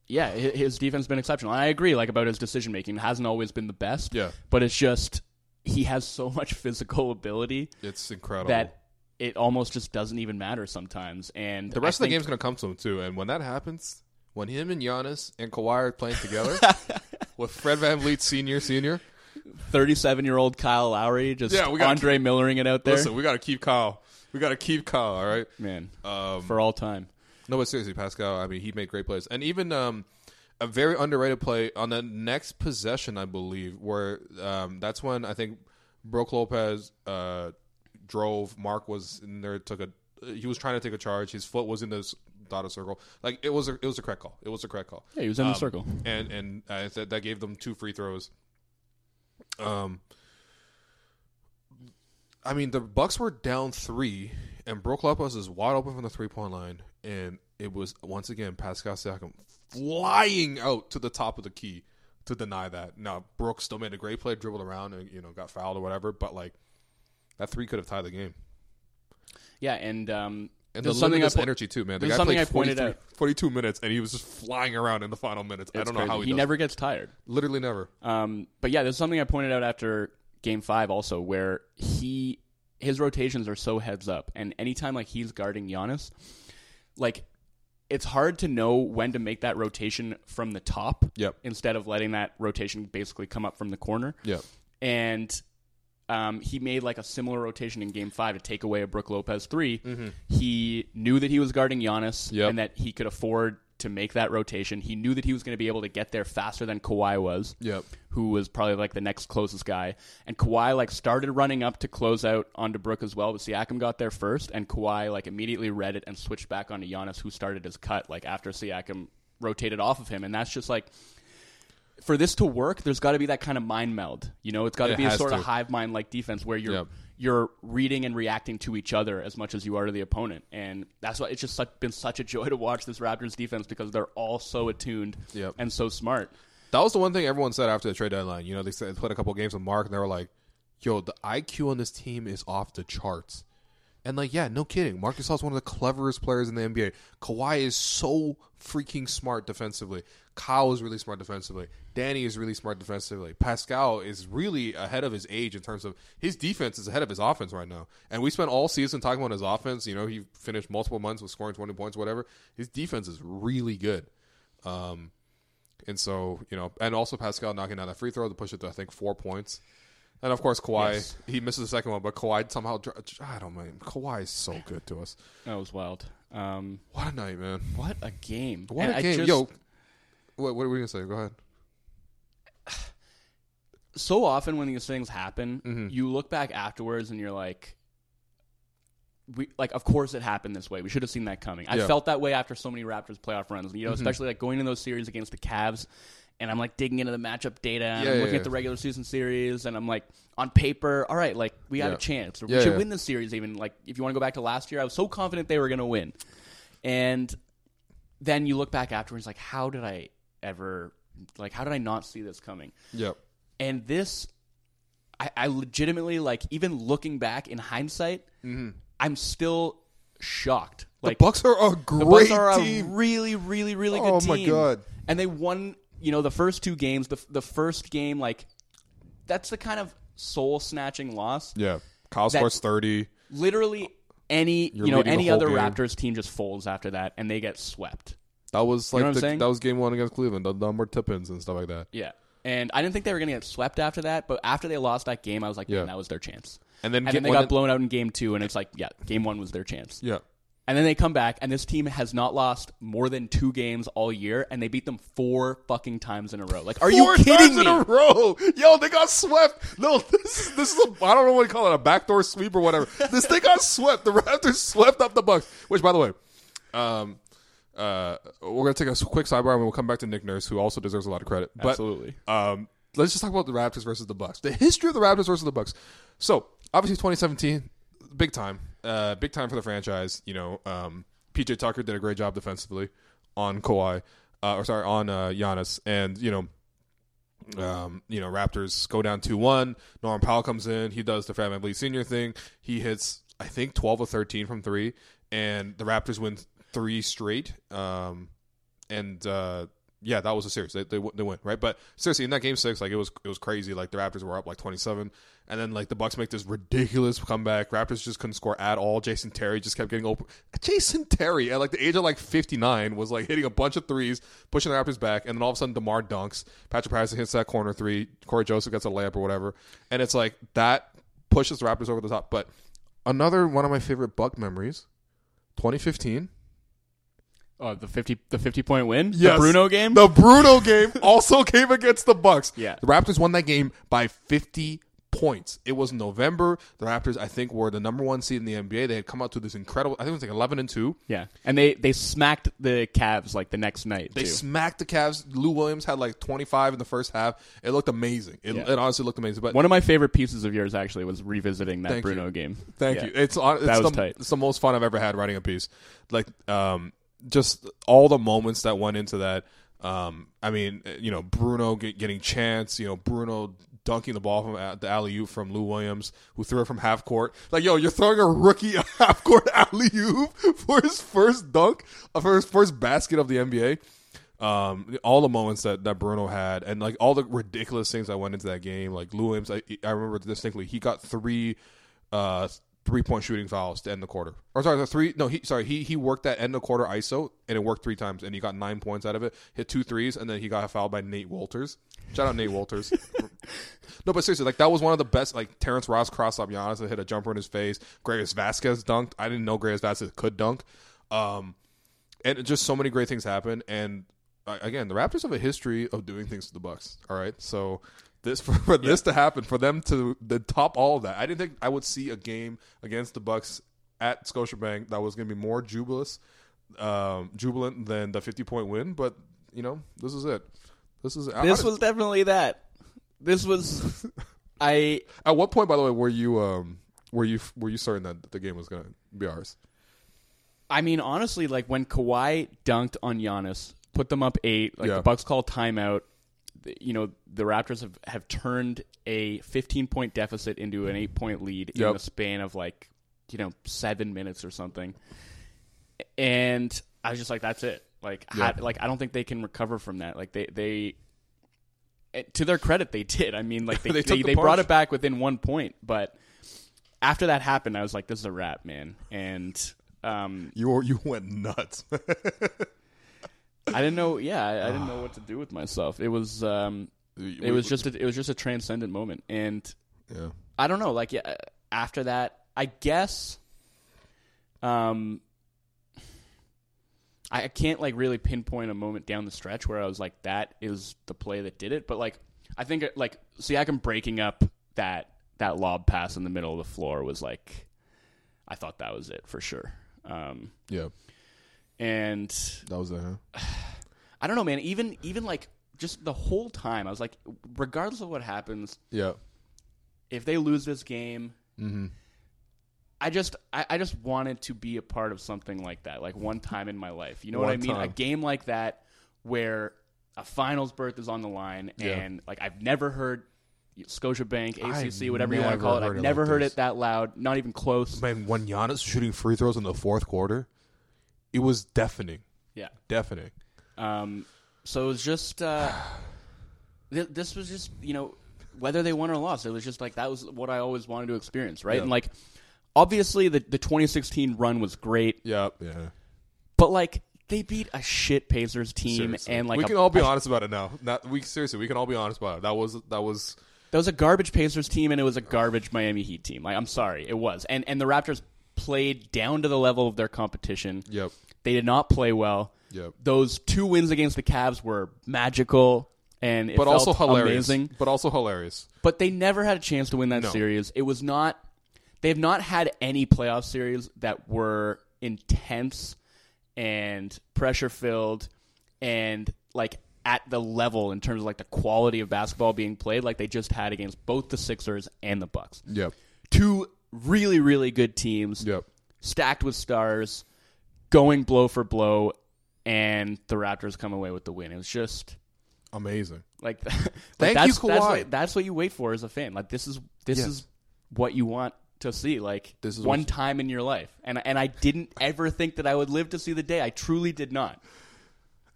Yeah, his defense has been exceptional. And I agree, like about his decision making, hasn't always been the best. Yeah. but it's just he has so much physical ability it's incredible. that it almost just doesn't even matter sometimes. And The rest I of the game's going to come to him too, and when that happens, when him and Giannis and Kawhi are playing together with Fred VanVleet Senior, Senior, 37 year old Kyle Lowry just Yeah, we gotta Andre Millering it out there. listen, we got to keep Kyle. We got to keep Kyle. All right. Man, Um, for all time. no, but seriously, Pascal. I mean, he made great plays, and even um, a very underrated play on the next possession, I believe, where um, that's when I think Brook Lopez uh, drove. Mark was in there, took a. He was trying to take a charge. His foot was in the s- dotted circle. Like it was a, it was a correct call. It was a correct call. Yeah, he was in the Um, circle. and and uh, th- that gave them two free throws. Um, I mean, the Bucks were down three, and Brook Lopez is wide open from the three point line, and it was once again Pascal Siakam flying out to the top of the key to deny that. Now Brooks still made a great play, dribbled around, and you know got fouled or whatever. But like that three could have tied the game. Yeah, and um, And the there's something I po- energy too, man. The guy something played I pointed 43 out. 42 minutes, and he was just flying around in the final minutes. I don't know how he, he never gets tired. literally never. Um, but yeah, there's something I pointed out after Game Five also, where he his rotations are so heads up, and anytime like he's guarding Giannis, like it's hard to know when to make that rotation from the top, Yep. instead of letting that rotation basically come up from the corner. Yeah, and um, he made like a similar rotation in Game Five to take away a Brook Lopez 3 He knew that he was guarding Giannis Mm-hmm. Yep. and that he could afford to make that rotation. He knew that he was going to be able to get there faster than Kawhi was, Yep. who was probably like the next closest guy. And Kawhi like started running up to close out onto Brook as well, but Siakam got there first, and Kawhi like immediately read it and switched back onto Giannis, who started his cut like after Siakam rotated off of him, and that's just like for this to work, there's got to be that kind of mind meld. You know, it's got to It be a has sort to. of hive mind like defense where you're Yep. you're reading and reacting to each other as much as you are to the opponent, and that's why it's just such, been such a joy to watch this Raptors defense because they're all so attuned Yep. and so smart. that was the one thing everyone said after the trade deadline. You know, they said they played a couple games with Mark, and they were like, "Yo, the IQ on this team is off the charts." And like, yeah, no kidding. Marcus Gasol's one of the cleverest players in the NBA. Kawhi is so freaking smart defensively. Kyle is really smart defensively. Danny is really smart defensively. Pascal is really ahead of his age in terms of his defense is ahead of his offense right now. And we spent all season talking about his offense. You know, he finished multiple months with scoring twenty points, whatever. His defense is really good. Um, and so, you know, and also Pascal knocking down that free throw to push it to I think four points. And of course, Kawhi Yes. he misses the second one, but Kawhi somehow. I don't know. Kawhi is so good to us. That was wild. Um, What a night, man! what a game! What And a game, just- yo. What, what are we gonna say? Go ahead. so often when these things happen, Mm-hmm. you look back afterwards and you're like, we like, of course it happened this way. We should have seen that coming. I Yeah. Mm-hmm. felt that way after so many Raptors playoff runs. You know, especially like going in those series against the Cavs, and I'm like digging into the matchup data, and Yeah, I'm looking yeah. at the regular season series, and I'm like, on paper, all right, like we got a chance. We should win this series. Even like if you want to go back to last year, I was so confident they were going to win, and then you look back afterwards, like, how did I ever, like, how did I not see this coming? Yep. and this I, I legitimately like even looking back in hindsight mm-hmm. i'm still shocked like the Bucks are a great the Bucks are team. really really really oh good Oh, team my God. and they won you know the first two games the, the first game like that's the kind of soul snatching loss yeah. Kyle That- scores thirty. literally any You're you know any other game. raptors team just folds after that and they get swept That was like what I'm the, that was game one against Cleveland. The number tip-ins and stuff like that. yeah and i didn't think they were going to get swept after that but after they lost that game i was like Yeah. that was their chance And then, and then they got blown out in game two, and it's like, yeah, game one was their chance. Yeah. And then they come back, and this team has not lost more than two games all year, and they beat them four fucking times in a row. Like, are Four you kidding times me? in a row. Yo, they got swept. No, this is this is a, I don't know what you call it, a backdoor sweep or whatever. This they got swept. The Raptors swept up the Bucks. Which, by the way, um, uh, we're gonna take a quick sidebar and we'll come back to Nick Nurse, who also deserves a lot of credit. But, Absolutely. Um, let's just talk about the Raptors versus the Bucks. The history of the Raptors versus the Bucks. So obviously, 2017, big time, uh, big time for the franchise. You know, um, PJ Tucker did a great job defensively on Kawhi, uh, or sorry, on uh, Giannis, and you know. Um, you know, Raptors go down two one. Norman Powell comes in. He does the Man Lee Senior thing. He hits, I think, twelve or thirteen from three, and the Raptors win three straight. Um, and uh, yeah, that was a series. They, they they win right, but seriously, in that game six, like it was it was crazy. Like the Raptors were up like twenty seven, and then like the Bucks make this ridiculous comeback. Raptors just couldn't score at all. Jason Terry just kept getting open. Jason Terry at like the age of like fifty nine was like hitting a bunch of threes, pushing the Raptors back, and then all of a sudden Demar dunks. Patrick Patterson hits that corner three. Cory Joseph gets a layup or whatever, and it's like that pushes the Raptors over the top. But another one of my favorite Buck memories, twenty fifteen. Oh, the fifty, the fifty point win, Yes. the Bruno game. The Bruno game also came against the Bucks. Yeah. The Raptors won that game by 50 points. It was November. The Raptors, I think, were the number one seed in the NBA. They had come out to this incredible. I think it was like 11 and two. yeah, and they they smacked the Cavs like the next night. They too. smacked the Cavs. Lou Williams had like 25 in the first half. It looked amazing. It, Yeah. it honestly looked amazing. But One of my favorite pieces of yours actually was revisiting that Thank you. Bruno game. Thank Yeah. you. It's on. It's That was the, tight. It's the most fun I've ever had writing a piece. Like, um, just all the moments that went into that. Um, I mean, you know, Bruno get, getting chance, you know, Bruno dunking the ball from the alley oop from Lou Williams, who threw it from half court. Like, yo, you're throwing a rookie a half court alley oop for his first dunk, uh, for his first basket of the NBA. Um, all the moments that, that Bruno had, and like all the ridiculous things that went into that game. Like Lou Williams, I, I remember distinctly, he got three uh, three point shooting fouls to end the quarter. Or sorry, the three. No, he sorry he he worked that end of quarter ISO and it worked three times and he got nine points out of it. Hit two threes and then he got fouled by Nate Wolters. Shout out Nate Wolters. no, but seriously, like that was one of the best. Like Terrence Ross crossed up Giannis and hit a jumper in his face. Greivis Vasquez dunked. I didn't know Greivis Vasquez could dunk. Um, and just so many great things happened. And uh, again, the Raptors have a history of doing things to the Bucks. All right, so this for, for this to happen for them to the top all of that. I didn't think I would see a game against the Bucks at Scotiabank that was going to be more jubilous, um, jubilant than the fifty point win. But you know, this is it. This is This was definitely that. This was I At what point, by the way, were you um were you were you certain that the game was going to be ours? I mean, honestly, like when Kawhi dunked on Giannis, put them up eight, like Yeah. the Bucks called timeout. You know, the Raptors have, have turned a 15 point deficit into an eight point lead in Yep. the span of like, you know, seven minutes or something. And I was just like, that's it. Like, how, like I don't think they can recover from that. Like they they. eh, To their credit, they did. I mean, like they They they, the they brought it back within one point, but after that happened, I was like, "This is a wrap, man." And um, You you went nuts. I didn't know. Yeah, I, I didn't know what to do with myself. It was, um, it was just, a, it was just a transcendent moment, and yeah. I don't know. Like, yeah, after that, I guess, um, I I can't like really pinpoint a moment down the stretch where I was like, that is the play that did it. But like, I think uh, like Siakam breaking up that that lob pass in the middle of the floor was like, I thought that was it for sure. Um, Yeah. And That was it, huh? I don't know, man. Even even like just the whole time, I was like, regardless of what happens, Yeah. if they lose this game, Mm-hmm. I just I, I just wanted to be a part of something like that, like one time in my life. You know what I One mean? A game like that where a finals berth is on the line, Yeah. and like I've never heard Scotiabank, ACC, I've whatever you want to call it. I've it never like heard this. it that loud, not even close. Man, when Giannis shooting free throws in the fourth quarter, it was deafening. Yeah. Deafening. Um, so it was just uh, th- this was just you know whether they won or lost, it was just like that was what I always wanted to experience, right? Yeah. And like obviously the the 2016 run was great, Yeah. Yeah. but like they beat a shit Pacers team Seriously. and like we a- can all be a- honest about it now. Not we seriously, we can all be honest about it. That was that was That was a garbage Pacers team and it was a garbage Miami Heat team. Like I'm sorry, it was. And and the Raptors played down to the level of their competition. yep. They did not play well. Yep. Those two wins against the Cavs were magical and it But also hilarious. amazing. But also hilarious. But they never had a chance to win that No. series. It was not. They have not had any playoff series that were intense and pressure filled and like at the level in terms of like the quality of basketball being played like they just had against both the Sixers and the Bucks. Yep. Two really really good teams Yep. stacked with stars going blow for blow and the Raptors come away with the win. It was just Amazing. like, like Thank that's, you, That's Kawhi. what, that's what you wait for as a fan. Like this is this Yes. is what you want to see. Like This is one time in your life, and and I didn't ever think that I would live to see the day. I truly did not.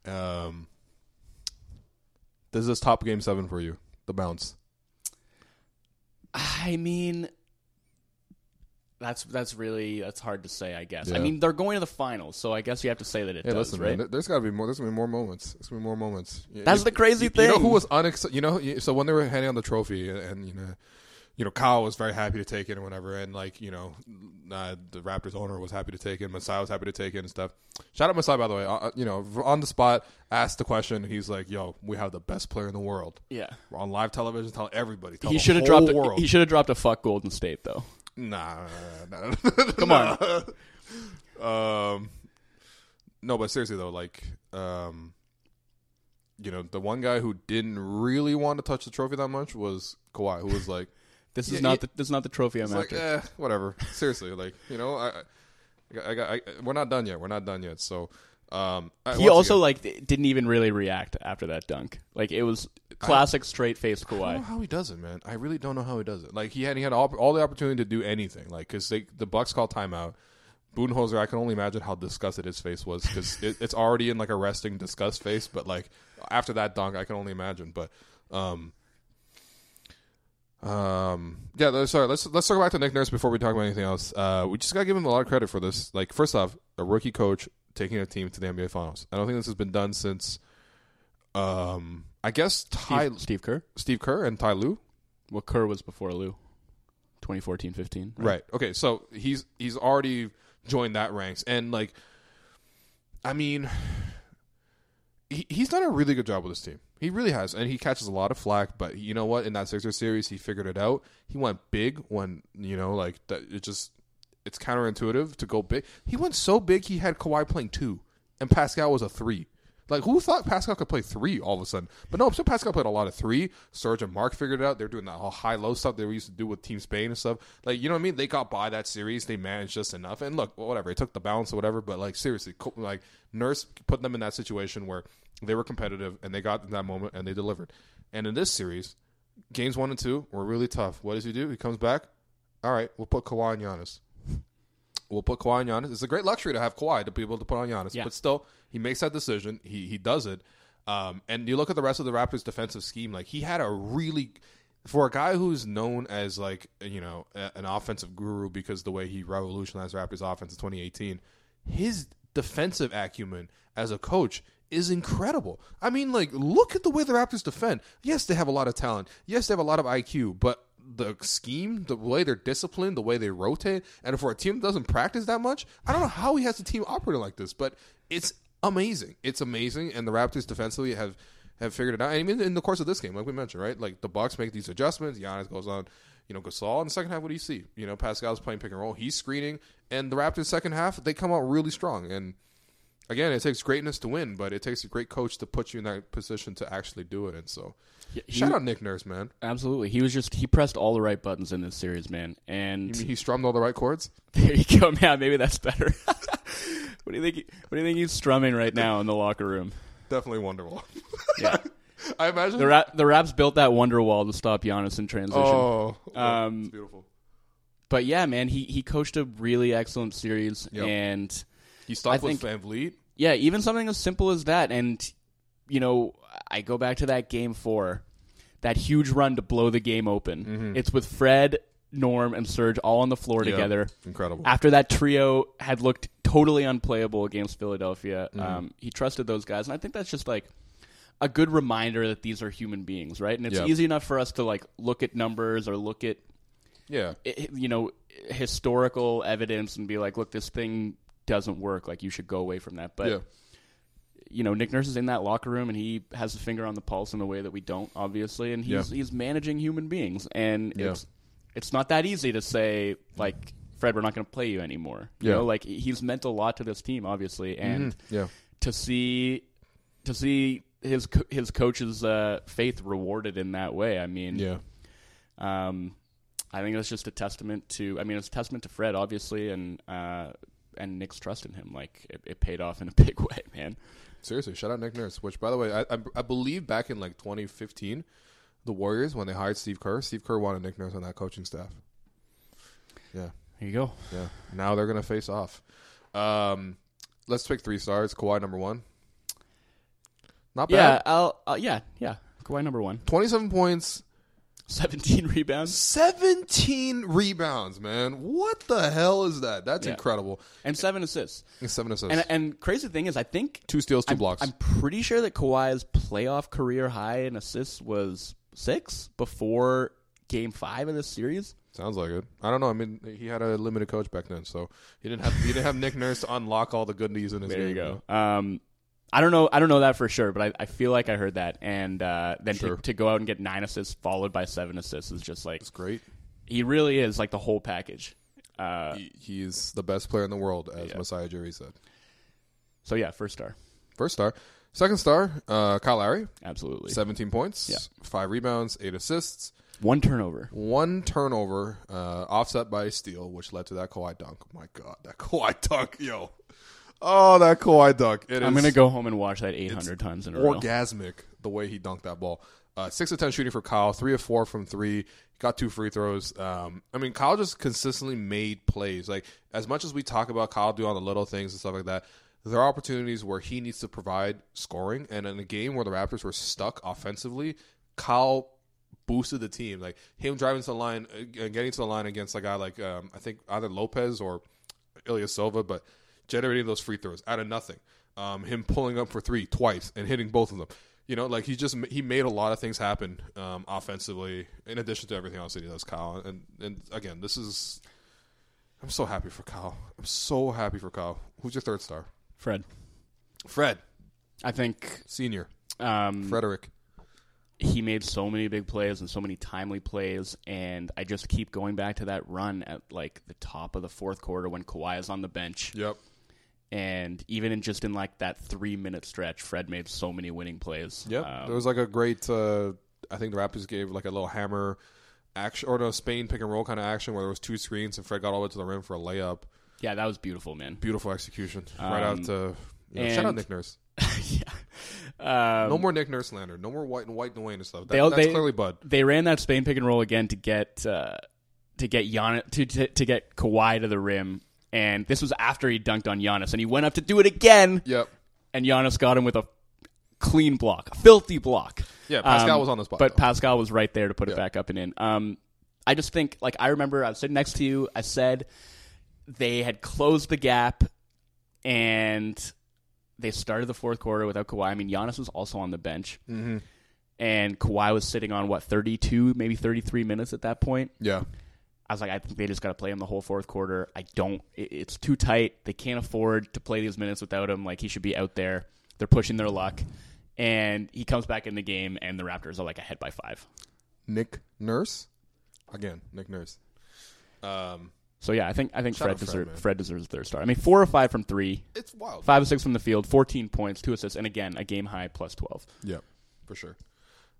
Um This is top game seven for you. The bounce. I mean, that's that's really that's hard to say. I guess. I mean, they're going to the finals, so I guess you have to say that it Hey, does, listen, right? man. there- There's got to be more. There's gonna be more moments. There's gonna be more moments. That's you- the crazy you, You know thing. who was unex? You know, so when they were handing out the trophy, and, and you know, you know, Kyle was very happy to take it and whatever, and like you know, uh, the Raptors owner was happy to take it. Masai was happy to take it and stuff. Shout out Masai, by the way. Uh, you know, on the spot, asked the question. He's like, "Yo, we have the best player in the world." yeah. We're on live television. Tell everybody. Tell He should have dropped. A, World. he should have dropped a fuck Golden State though. Nah, nah, nah, nah. Come on. Um, no, but seriously though, like, um, you know, the one guy who didn't really want to touch the trophy that much was Kawhi, who was like, This is Yeah, not yeah. the this is not the trophy I'm it's like, after. eh, whatever. Seriously, like, you know, I, I, I, got- I, we're not done yet. We're not done yet. So, Um, He also again, like didn't even really react after that dunk. Like it was classic straight face I don't know Kawhi. how he does it, man. I really don't know how he does it. Like he had he had all, all the opportunity to do anything. Like because the Bucks called timeout. Budenholzer, I can only imagine how disgusted his face was because it, it's already in like a resting disgust face. But like after that dunk, I can only imagine. But um, um, yeah. Sorry, let's let's circle back to Nick Nurse before we talk about anything else. Uh, we just gotta give him a lot of credit for this. Like first off, a rookie coach taking a team to the NBA Finals. I don't think this has been done since. Um, I guess Ty Steve, Steve Kerr. Steve Kerr and Ty Lue. Well, Kerr was before Lue. 2014-15. Right. Okay. So he's he's already joined that ranks, and like, I mean, he, he's done a really good job with this team. He really has, and he catches a lot of flack. But you know what? In that Sixer series, he figured it out. He went big when you know, like that. It just it's counterintuitive to go big. He went so big, he had Kawhi playing two, and Pascal was a three. Like who thought Pascal could play three all of a sudden? But no, so Pascal played a lot of three. Serge and Mark figured it out. They're doing that whole high low stuff they were used to do with Team Spain and stuff. Like you know what I mean? They got by that series. They managed just enough. And look, whatever. It took the balance or whatever. But like seriously, like Nurse put them in that situation where they were competitive and they got in that moment and they delivered. And in this series, games one and two were really tough. What does he do? He comes back. All right, we'll put Kawhi and Giannis. We'll put Kawhi and Giannis. It's a great luxury to have Kawhi to be able to put on Giannis, Yeah. but still, he makes that decision. He he does it. Um, and you look at the rest of the Raptors' defensive scheme. Like he had a really, for a guy who's known as like you know a- an offensive guru because the way he revolutionized Raptors' offense in 2018, his defensive acumen as a coach is incredible. I mean, like look at the way the Raptors defend. Yes, they have a lot of talent. Yes, they have a lot of IQ, but the scheme, the way they're disciplined, the way they rotate, and for a team that doesn't practice that much, I don't know how he has the team operating like this, but it's amazing. It's amazing, and the Raptors defensively have have figured it out. I mean, in the course of this game, like we mentioned, right? Like the Bucks make these adjustments. Giannis goes on, you know, Gasol in the second half. What do you see? You know, Pascal's playing pick and roll. He's screening, and the Raptors second half they come out really strong. And again, it takes greatness to win, but it takes a great coach to put you in that position to actually do it. And so, he- shout out Nick Nurse, man. Absolutely. He was just he pressed all the right buttons in this series, man. And You mean he strummed all the right chords? there you go, man. Maybe that's better. what do you think? he- What do you think he's strumming right now in the locker room? Definitely Wonderwall. Yeah, I imagine. the the Raps built that Wonderwall to stop Giannis in transition. oh, Um, it's beautiful. But yeah, man, he he coached a really excellent series, Yep. and He stopped I with think- VanVleet. yeah, even something as simple as that. And you know, I go back to that game four, that huge run to blow the game open. It's with Fred, Norm, and Serge all on the floor Yep. together. Incredible. After that trio had looked totally unplayable against Philadelphia, Mm-hmm. um, he trusted those guys, and I think that's just like a good reminder that these are human beings, right? And it's Yep. easy enough for us to like look at numbers or look at yeah. i- you know historical evidence and be like, look, this thing doesn't work. Like you should go away from that. But yeah. You know, Nick Nurse is in that locker room and he has a finger on the pulse in a way that we don't, obviously. And he's Yeah. he's managing human beings, and Yeah. it's it's not that easy to say like. Fred, we're not going to play you anymore. You Yeah. know, like he's meant a lot to this team, obviously, and Yeah. to see to see his co- his coach's uh, faith rewarded in that way. I mean, Yeah. um, I think that's just a testament to. I mean, it's a testament to Fred, obviously, and uh, and Nick's trust in him. Like it, it paid off in a big way, man. Seriously, shout out Nick Nurse. Which, by the way, I, I I believe back in like 2015, the Warriors when they hired Steve Kerr, Steve Kerr wanted Nick Nurse on that coaching staff. Yeah. There you go. Yeah. Now they're gonna face off. Um, let's pick three stars. Kawhi number one. Not Yeah, bad. I'll. Uh, yeah, yeah. Kawhi number one. Twenty-seven points, Seventeen rebounds seventeen rebounds. Man, what the hell is that? That's Yeah. incredible. and seven assists. And seven assists, And and crazy thing is, I think two steals, 2 I'm, blocks. I'm pretty sure that Kawhi's playoff career high in assists was six before Game Five of this series. Sounds like it. I don't know. I mean, he had a limited coach back then, so he didn't have he didn't have Nick Nurse to unlock all the goodies in his game. There game. you go. Um, I don't know. I don't know that for sure, but I, I feel like I heard that. And uh, then Sure. to, to go out and get nine assists followed by seven assists is just like It's great. he really is like the whole package. Uh, He, he's the best player in the world, as Yeah. Masai Ujiri said. so yeah, first star, First star, second star, uh, Kyle Lowry, absolutely. seventeen points, Yeah. five rebounds, eight assists, One turnover. one turnover, uh, offset by a steal, which led to that Kawhi dunk. my God, that Kawhi dunk, yo! Oh, that Kawhi dunk! It I'm is gonna go home and watch that 800 times in a row. orgasmic the way he dunked that ball. Uh, six of ten shooting for Kyle, three of four from three. He Got two free throws. Um, I mean, Kyle just consistently made plays. Like as much as we talk about Kyle doing all the little things and stuff like that, there are opportunities where he needs to provide scoring. And in a game where the Raptors were stuck offensively, Kyle boosted the team. Like him driving to the line uh, getting to the line against a guy like um, I think either Lopez or Ilyasova, but generating those free throws out of nothing. Um, him pulling up for three twice and hitting both of them. You know, like he just he made a lot of things happen um, offensively, in addition to everything else that he does, Kyle. And and again, this is I'm so happy for Kyle. I'm so happy for Kyle. Who's your third star? Fred. Fred I think Senior. um, Frederick. he made so many big plays and so many timely plays, and I just keep going back to that run at like the top of the fourth quarter when Kawhi is on the bench, Yep. And even in just in like that three minute stretch, Fred made so many winning plays. Yep. Um, there was like a great. Uh, I think the Raptors gave like a little hammer action or no Spain pick and roll kind of action where there was two screens and Fred got all the way to the rim for a layup. yeah, that was beautiful, man. Beautiful execution. right out Um, to you know, shout out Nick Nurse. yeah. Um, No more Nick Nurse slander. No more white and white and Wayne and stuff. That, They that's they- clearly Bud. they ran that Spain pick and roll again to get uh, to get Gian to, to to get Kawhi to the rim, and this was after he dunked on Giannis, and he went up to do it again, Yep. and Giannis got him with a clean block, a filthy block. Yeah, Pascal Um, was on the spot. but though. Pascal was right there to put it back up and in. Um, I just think, like, I remember I was sitting next to you. I said they had closed the gap, and they started the fourth quarter without Kawhi. I mean, Giannis was also on the bench, Mm-hmm. and Kawhi was sitting on what thirty-two, maybe thirty-three minutes at that point. yeah. I was like, I think they just got to play him the whole fourth quarter. I don't. it- It's too tight. They can't afford to play these minutes without him. Like he should be out there. They're pushing their luck, and he comes back in the game, and the Raptors are like ahead by five. Nick Nurse. Again, Nick Nurse. Um, So yeah, I think I think Fred, Fred, deserves man. Fred deserves third star. I mean, four or five from three, it's wild. five or six from the field, fourteen points, two assists, and again a game high plus twelve. Yeah, for sure.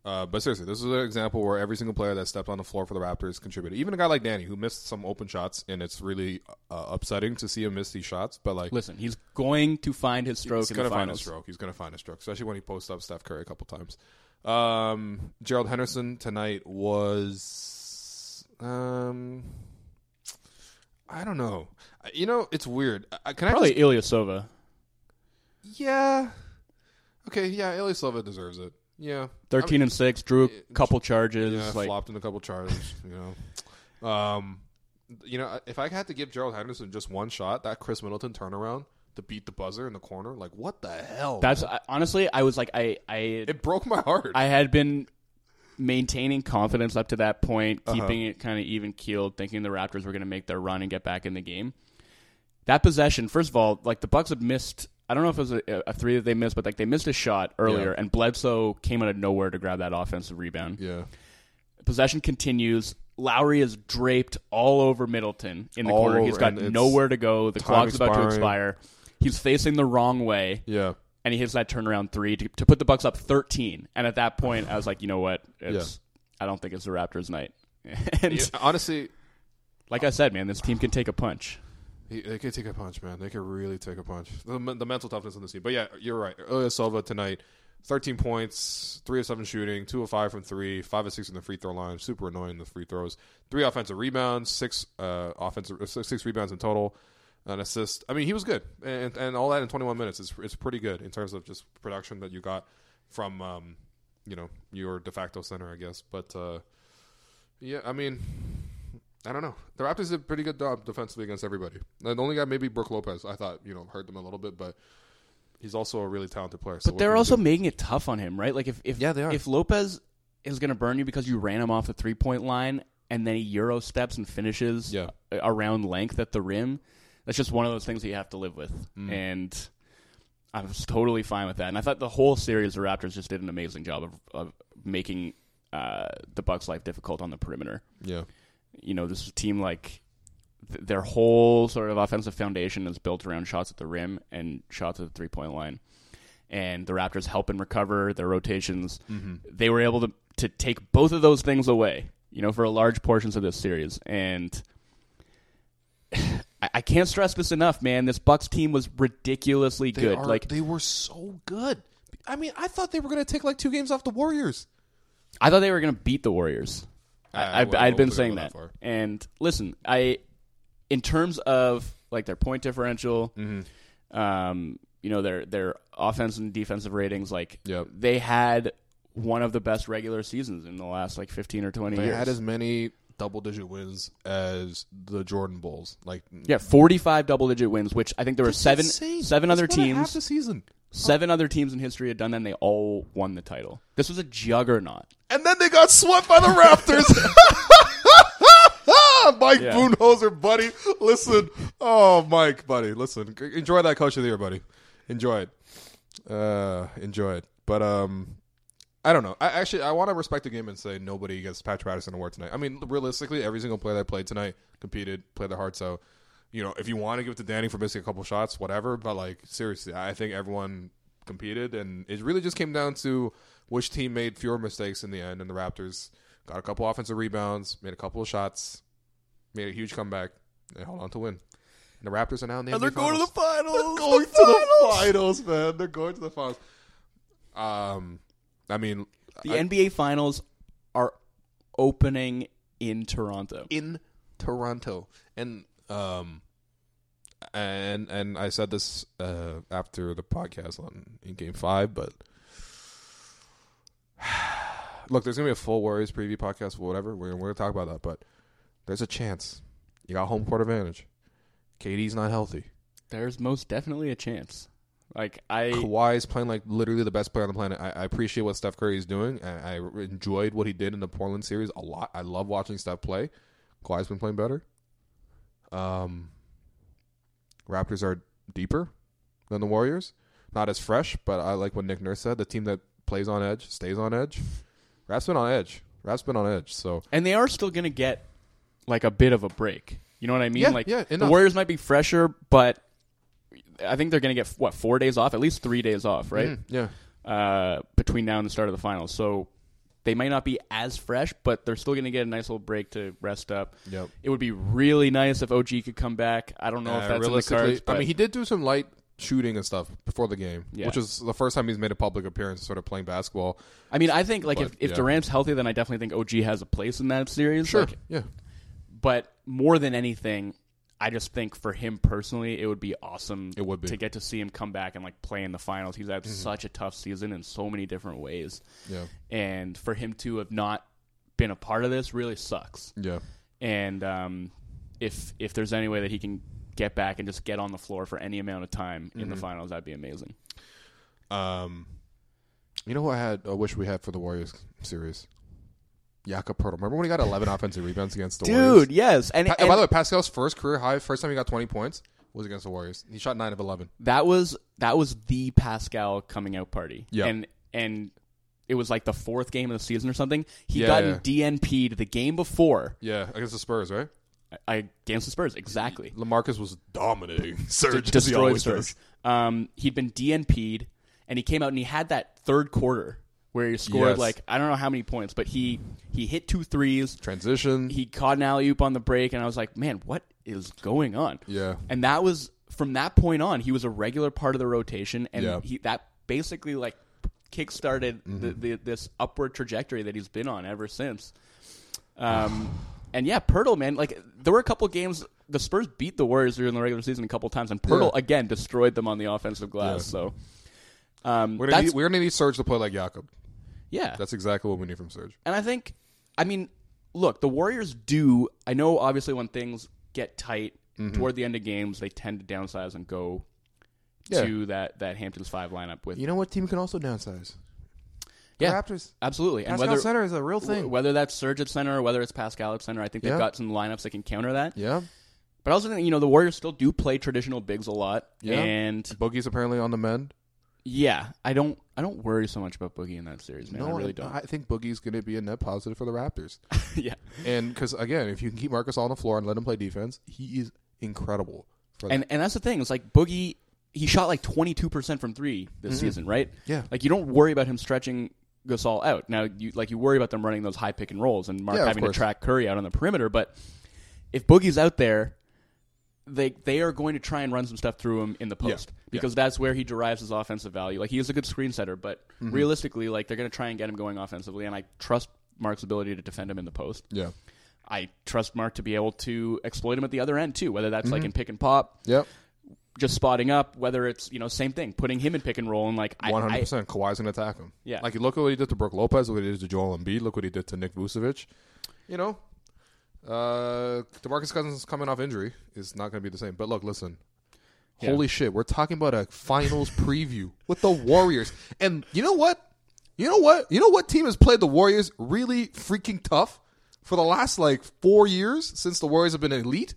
Uh, but seriously, this is an example where every single player that stepped on the floor for the Raptors contributed. Even a guy like Danny, who missed some open shots, and it's really uh, upsetting to see him miss these shots. But like, Listen, he's going to find his stroke he's gonna find a stroke. He's gonna find a stroke, especially when he posts up Steph Curry a couple times. Um, Gerald Henderson tonight was, um, I don't know. You know, it's weird. I- Can I Probably just, Ilyasova. yeah. Okay, yeah, Ilyasova deserves it. Yeah, Thirteen and six, drew a couple charges. Yeah, like flopped in a couple charges. you know, um, you know, if I had to give Gerald Henderson just one shot, that Khris Middleton turnaround to beat the buzzer in the corner, like what the hell? that's? I, honestly, I was like, I I it broke my heart. I had been maintaining confidence up to that point, Uh-huh. keeping it kind of even keeled, thinking the Raptors were going to make their run and get back in the game. That possession, first of all, like the Bucks had missed. I don't know if it was a, a three that they missed, but like they missed a shot earlier, Yeah. and Bledsoe came out of nowhere to grab that offensive rebound. yeah, Possession continues. Lowry is draped all over Middleton in the All corner. He's over, got and it's nowhere to go. The time clock's about to expiring. expire. He's facing the wrong way yeah, and he hits that turnaround three to, to put the Bucks up 13. And at that point, I was like, you know what? It's, I don't think it's the Raptors' night. and honestly, like I said, man, this team can take a punch. He, they could take a punch, man. They could really take a punch. The, the mental toughness on the team. But yeah, you're right. Ilyasova tonight, thirteen points, three of seven shooting, two of five from three, five of six in the free throw line. Super annoying the free throws. Three offensive rebounds, six uh, offensive, uh, six, six rebounds in total. An assist. I mean, he was good, and and all that in 21 minutes is it's pretty good in terms of just production that you got from um, you know your de facto center, I guess. But uh, yeah, I mean, I don't know. The Raptors did a pretty good job defensively against everybody. The only guy, maybe Brook Lopez, I thought you know hurt them a little bit, but he's also a really talented player. So But they're also making it tough on him, right? Like if if Yeah, they are. if Lopez is going to burn you because you ran him off the three point line and then he euro steps and finishes Yeah. around length at the rim, that's just one of those things that you have to live with. Mm. And I was totally fine with that. And I thought the whole series, the Raptors just did an amazing job of, of making uh, the Bucks' life difficult on the perimeter. yeah, You know, this team like th- their whole sort of offensive foundation is built around shots at the rim and shots at the three point line. And the Raptors help and recover their rotations. Mm-hmm. They were able to to take both of those things away, you know, for a large portions of this series. And I, I can't stress this enough, man. This Bucks team was ridiculously They good. are- like they were so good. I mean, I thought they were going to take like two games off the Warriors. I thought they were going to beat the Warriors. I- I, I I, wouldn't- I'd been saying that. that. And listen, I, in terms of like their point differential, Mm-hmm. um, you know their their offense and defensive ratings, like Yep. they had one of the best regular seasons in the last like fifteen or twenty They years. had as many double digit wins as the Jordan Bulls. Like yeah, forty five double digit wins, which I think there were seven insane. seven other a half teams. the season. Seven other teams in history had done that, and they all won the title. This was a juggernaut. And then they got swept by the Raptors. Mike Yeah. Budenholzer, buddy. Listen. Oh, Mike, buddy. Listen. Enjoy that coach of the year, buddy. Enjoy it. Uh, enjoy it. But um I don't know. I actually I want to respect the game and say nobody gets Patrick Patterson award tonight. I mean, realistically, every single player that played tonight competed, played their hearts out. You know, if you want to give it to Danny for missing a couple shots, whatever. But like seriously, I think everyone competed, and it really just came down to which team made fewer mistakes in the end. And the Raptors got a couple offensive rebounds, made a couple of shots, made a huge comeback, and held on to win. And the Raptors are now in the NBA finals. Going to the finals. They're going to the finals, man. They're going to the finals. Um, I mean, The I- NBA finals are opening in Toronto. in Toronto, and um, and and I said this uh after the podcast on in Game Five, but look, there's gonna be a full Warriors preview podcast, whatever. We're we're gonna talk about that, but there's a chance you got home court advantage. KD's not healthy. There's most definitely a chance. Like I, Kawhi is playing like literally the best player on the planet. I, I appreciate what Steph Curry is doing. I, I enjoyed what he did in the Portland series a lot. I love watching Steph play. Kawhi's been playing better. Um, Raptors are deeper than the Warriors. Not as fresh, but I like what Nick Nurse said. The team that plays on edge stays on edge. Rap's been on edge. Rap's been on edge. So and they are still gonna get like a bit of a break. You know what I mean? Yeah, like yeah, the. Warriors might be fresher, but I think they're gonna get what four days off, at least three days off, right? mm, yeah, Uh, between now and the start of the finals. So they might not be as fresh, but they're still gonna get a nice little break to rest up. Yep. It would be really nice if OG could come back. I don't know if Uh, that's in the cards. I mean, he did do some light shooting and stuff before the game, Yeah. which was the first time he's made a public appearance, sort of playing basketball. I mean, I think like if, But, if yeah. Durant's healthy, then I definitely think OG has a place in that series. Like, yeah. but more than anything, I just think for him personally, it would be awesome. It would be. Mm-hmm. to get to see him come back and like play in the finals. He's had such a tough season in so many different ways, Yeah. and for him to have not been a part of this really sucks. Yeah. And um, if if there's any way that he can get back and just get on the floor for any amount of time in the Mm-hmm. finals, that'd be amazing. Um, you know who I had? I wish we had for the Warriors series. Jakob Poeltl. Remember when he got 11 offensive rebounds against the Warriors? Dude, yes, and, Pa- and by the way, Pascal's first career high, first time he got 20 points was against the Warriors. He shot nine of 11. that was that was the Pascal coming out party. Yeah. and and it was like the fourth game of the season or something. He Yeah, gotten yeah. DNP'd the game before Yeah, against the Spurs, right? I, against the Spurs. Exactly, LaMarcus was dominating. Serge he destroyed Serge. Um, he'd been DNP'd, and he came out and he had that third quarter where he scored Yes. like I don't know how many points, but he he hit two threes. Transition. He caught an alley oop on the break, and I was like, man, what is going on? yeah. And that was from that point on, he was a regular part of the rotation, and Yeah. he that basically like kickstarted Mm-hmm. the, the, this upward trajectory that he's been on ever since. Um, and yeah, Poeltl, man, like there were a couple games the Spurs beat the Warriors during the regular season a couple times, and Poeltl again destroyed them on the offensive glass. So, um, We're gonna, that's need, we're gonna need Serge to play like Jakob. Yeah, That's exactly what we need from Serge. and I think, I mean, look, the Warriors do. I know, obviously, when things get tight Mm-hmm. toward the end of games, they tend to downsize and go Yeah. to that that Hamptons five lineup with You know what team can also downsize? yeah, Raptors. absolutely. And whether Center is a real thing. whether that's Serge at center or whether it's Pascal at center, I think they've Yeah. got some lineups that can counter that. yeah. But I also think you know the Warriors still do play traditional bigs a lot, Yeah. and Boogie's apparently on the mend. Yeah, I don't I don't worry so much about Boogie in that series, man. I really don't. I think Boogie's going to be a net positive for the Raptors. yeah, and because again, if you can keep Marcus on the floor and let him play defense, he is incredible. For and and that's the thing. It's like Boogie. He shot like twenty two percent from three this season, right? Mm-hmm. Yeah. Like you don't worry about him stretching Gasol out. Now you like you worry about them running those high pick and rolls and Marc Yeah, having to track Curry out on the perimeter. But if Boogie's out there, they they are going to try and run some stuff through him in the post Yeah. because that's where he derives his offensive value. Like he is a good screen setter, but Mm-hmm. realistically, like they're going to try and get him going offensively, and I trust Marc's ability to defend him in the post. Yeah. I trust Mark to be able to exploit him at the other end too, whether that's Mm-hmm. like in pick and pop, Yep. just spotting up, whether it's you know same thing, putting him in pick and roll, and like one hundred percent, Kawhi's gonna attack him. Yeah. Like look at what he did to Brook Lopez. Look what he did to Joel Embiid. Look what he did to Nick Vucevic. You know, uh, DeMarcus Cousins coming off injury is not gonna be the same. But look, listen. Yeah. Holy shit, we're talking about a finals preview with the Warriors. And you know what? You know what? You know what team has played the Warriors really freaking tough for the last like four years since the Warriors have been elite?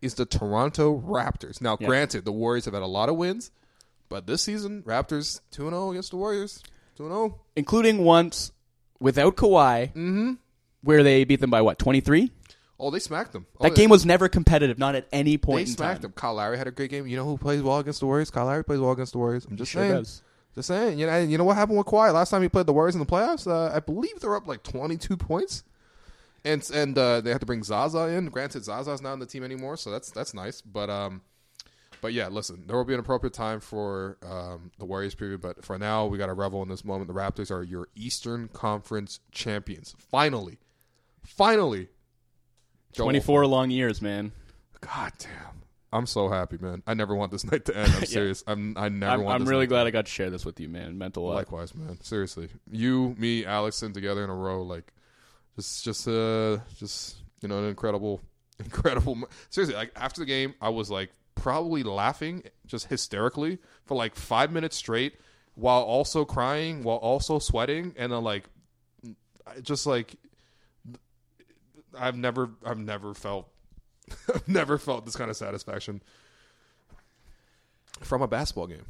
Is the Toronto Raptors. Now, Yeah. granted, the Warriors have had a lot of wins, but this season, Raptors 2 0 against the Warriors. 2 0. including once without Kawhi, Mm-hmm. where they beat them by what twenty three. Oh, they smacked them. Oh, That game was never competitive, not at any They point in smacked them. Kyle Lowry had a great game. You know who plays well against the Warriors? Kyle Lowry plays well against the Warriors. I'm just Sure saying. does. Just saying. You know, you know what happened with Kawhi last time he played the Warriors in the playoffs? Uh, I believe they're up like 22 points, and and uh, they had to bring Zaza in. Granted, Zaza's not in the team anymore, so that's that's nice. But um, but yeah, listen, there will be an appropriate time for um, the Warriors preview. But for now, we got to revel in this moment. The Raptors are your Eastern Conference champions. Finally, finally. Joel- Twenty four long years, man. God damn. I'm so happy, man. I never want this night to end. I'm serious. I'm I never I'm, want I'm this really night to glad I got to share this with you, man. Mental meant a lot. Likewise, man. Seriously, you, me, Alex, sitting together in a row, like, just, just, uh, just, you know, an incredible, incredible. Seriously, like after the game, I was like probably laughing, just hysterically for like five minutes straight, while also crying, while also sweating, and then like, just like, I've never, I've never felt, I've never felt this kind of satisfaction from a basketball game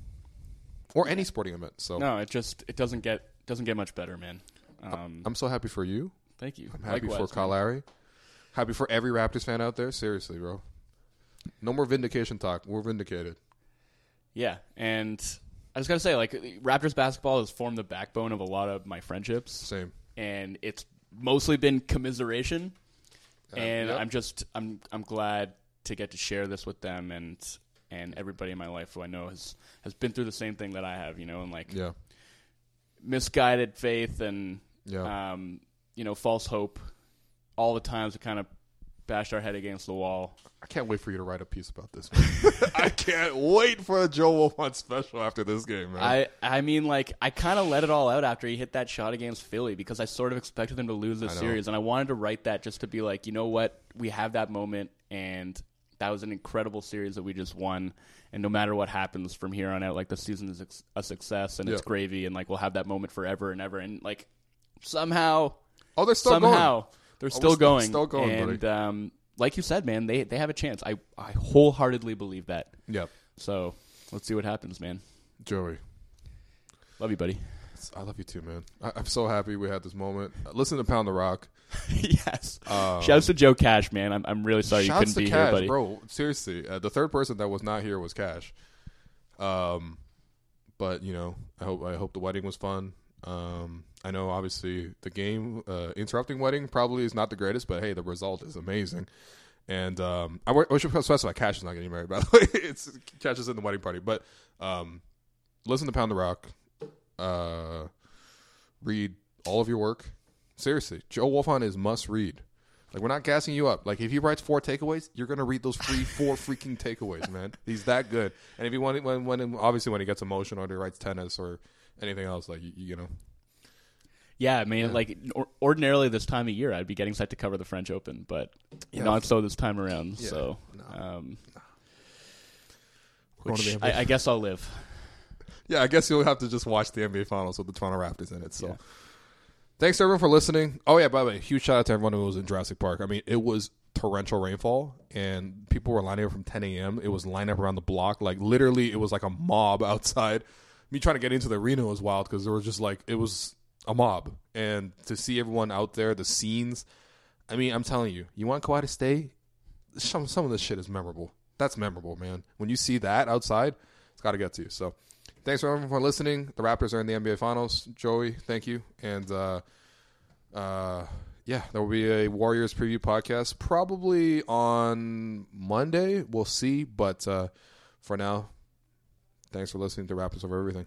or any sporting event. So No, it just it doesn't get doesn't get much better, man. Um, I'm so happy for you. thank you. I'm happy Likewise, for Kyle man. Lowry. Happy for every Raptors fan out there. Seriously, bro. No more vindication talk. We're vindicated. Yeah, and I just gotta say, like Raptors basketball has formed the backbone of a lot of my friendships, Same. and it's mostly been commiseration. And yep. I'm just I'm I'm glad to get to share this with them and and everybody in my life who I know has has been through the same thing that I have, you know, and like Yeah. misguided faith and Yeah. um, you know false hope. All the times we kind of bashed our head against the wall. I can't wait for you to write a piece about this. I can't wait for a Joe Wolfond special after this game, man. I I mean like I kind of let it all out after he hit that shot against Philly because I sort of expected them to lose the series and I wanted to write that just to be like, you know what? We have that moment and that was an incredible series that we just won and no matter what happens from here on out like the season is a success and it's gravy and like we'll have that moment forever and ever and like somehow oh, they're still somehow going. They're we're still going still going, and buddy. um like you said man they they have a chance. I I wholeheartedly believe that. Yeah. So, let's see what happens, man. Joey. Love you, buddy. I love you too, man. I, I'm so happy we had this moment. Uh, Listen to Pound the Rock. yes. Um, Shouts to Joe Cash, man. I'm I'm really sorry you couldn't be Cash, here, buddy. bro. Seriously, uh, the third person that was not here was Cash. Um, but you know, I hope I hope the wedding was fun. Um, I know obviously the game uh, interrupting wedding probably is not the greatest, but hey, the result is amazing. And um, I, wa- I should specify Cash is not getting married. By the way, it's Cash is in the wedding party. But um, listen to Pound the Rock. Uh, read all of your work. Seriously, Joe Wolfond is must read. Like we're not gassing you up. Like if he writes four takeaways, you're gonna read those free four freaking takeaways, man. He's that good. And if he want when when obviously when he gets emotional or he writes tennis or anything else, like you, you know, Yeah, I mean, like or- ordinarily this time of year, I'd be getting set to cover the French Open, but Yeah. not so this time around. Yeah, so, no. um, to which. I, I guess I'll live. yeah, I guess you'll have to just watch the NBA Finals with the Toronto Raptors in it. So, Yeah. thanks everyone for listening. Oh yeah, by the way, huge shout out to everyone who was in Jurassic Park. I mean, it was torrential rainfall, and people were lining up from 10 a.m. It was lined up around the block, like literally, it was like a mob outside. Me trying to get into the arena was wild because there was just like it was a mob, and to see everyone out there, the scenes. I mean, I'm telling you, you want Kawhi to stay. Some some of this shit is memorable. That's memorable, man. When you see that outside, it's got to get to you. So, thanks for everyone for listening. The Raptors are in the NBA Finals. Joey, thank you, and uh, uh, yeah, there will be a Warriors preview podcast probably on Monday. We'll see, but uh, for now, thanks for listening to Us Over Everything.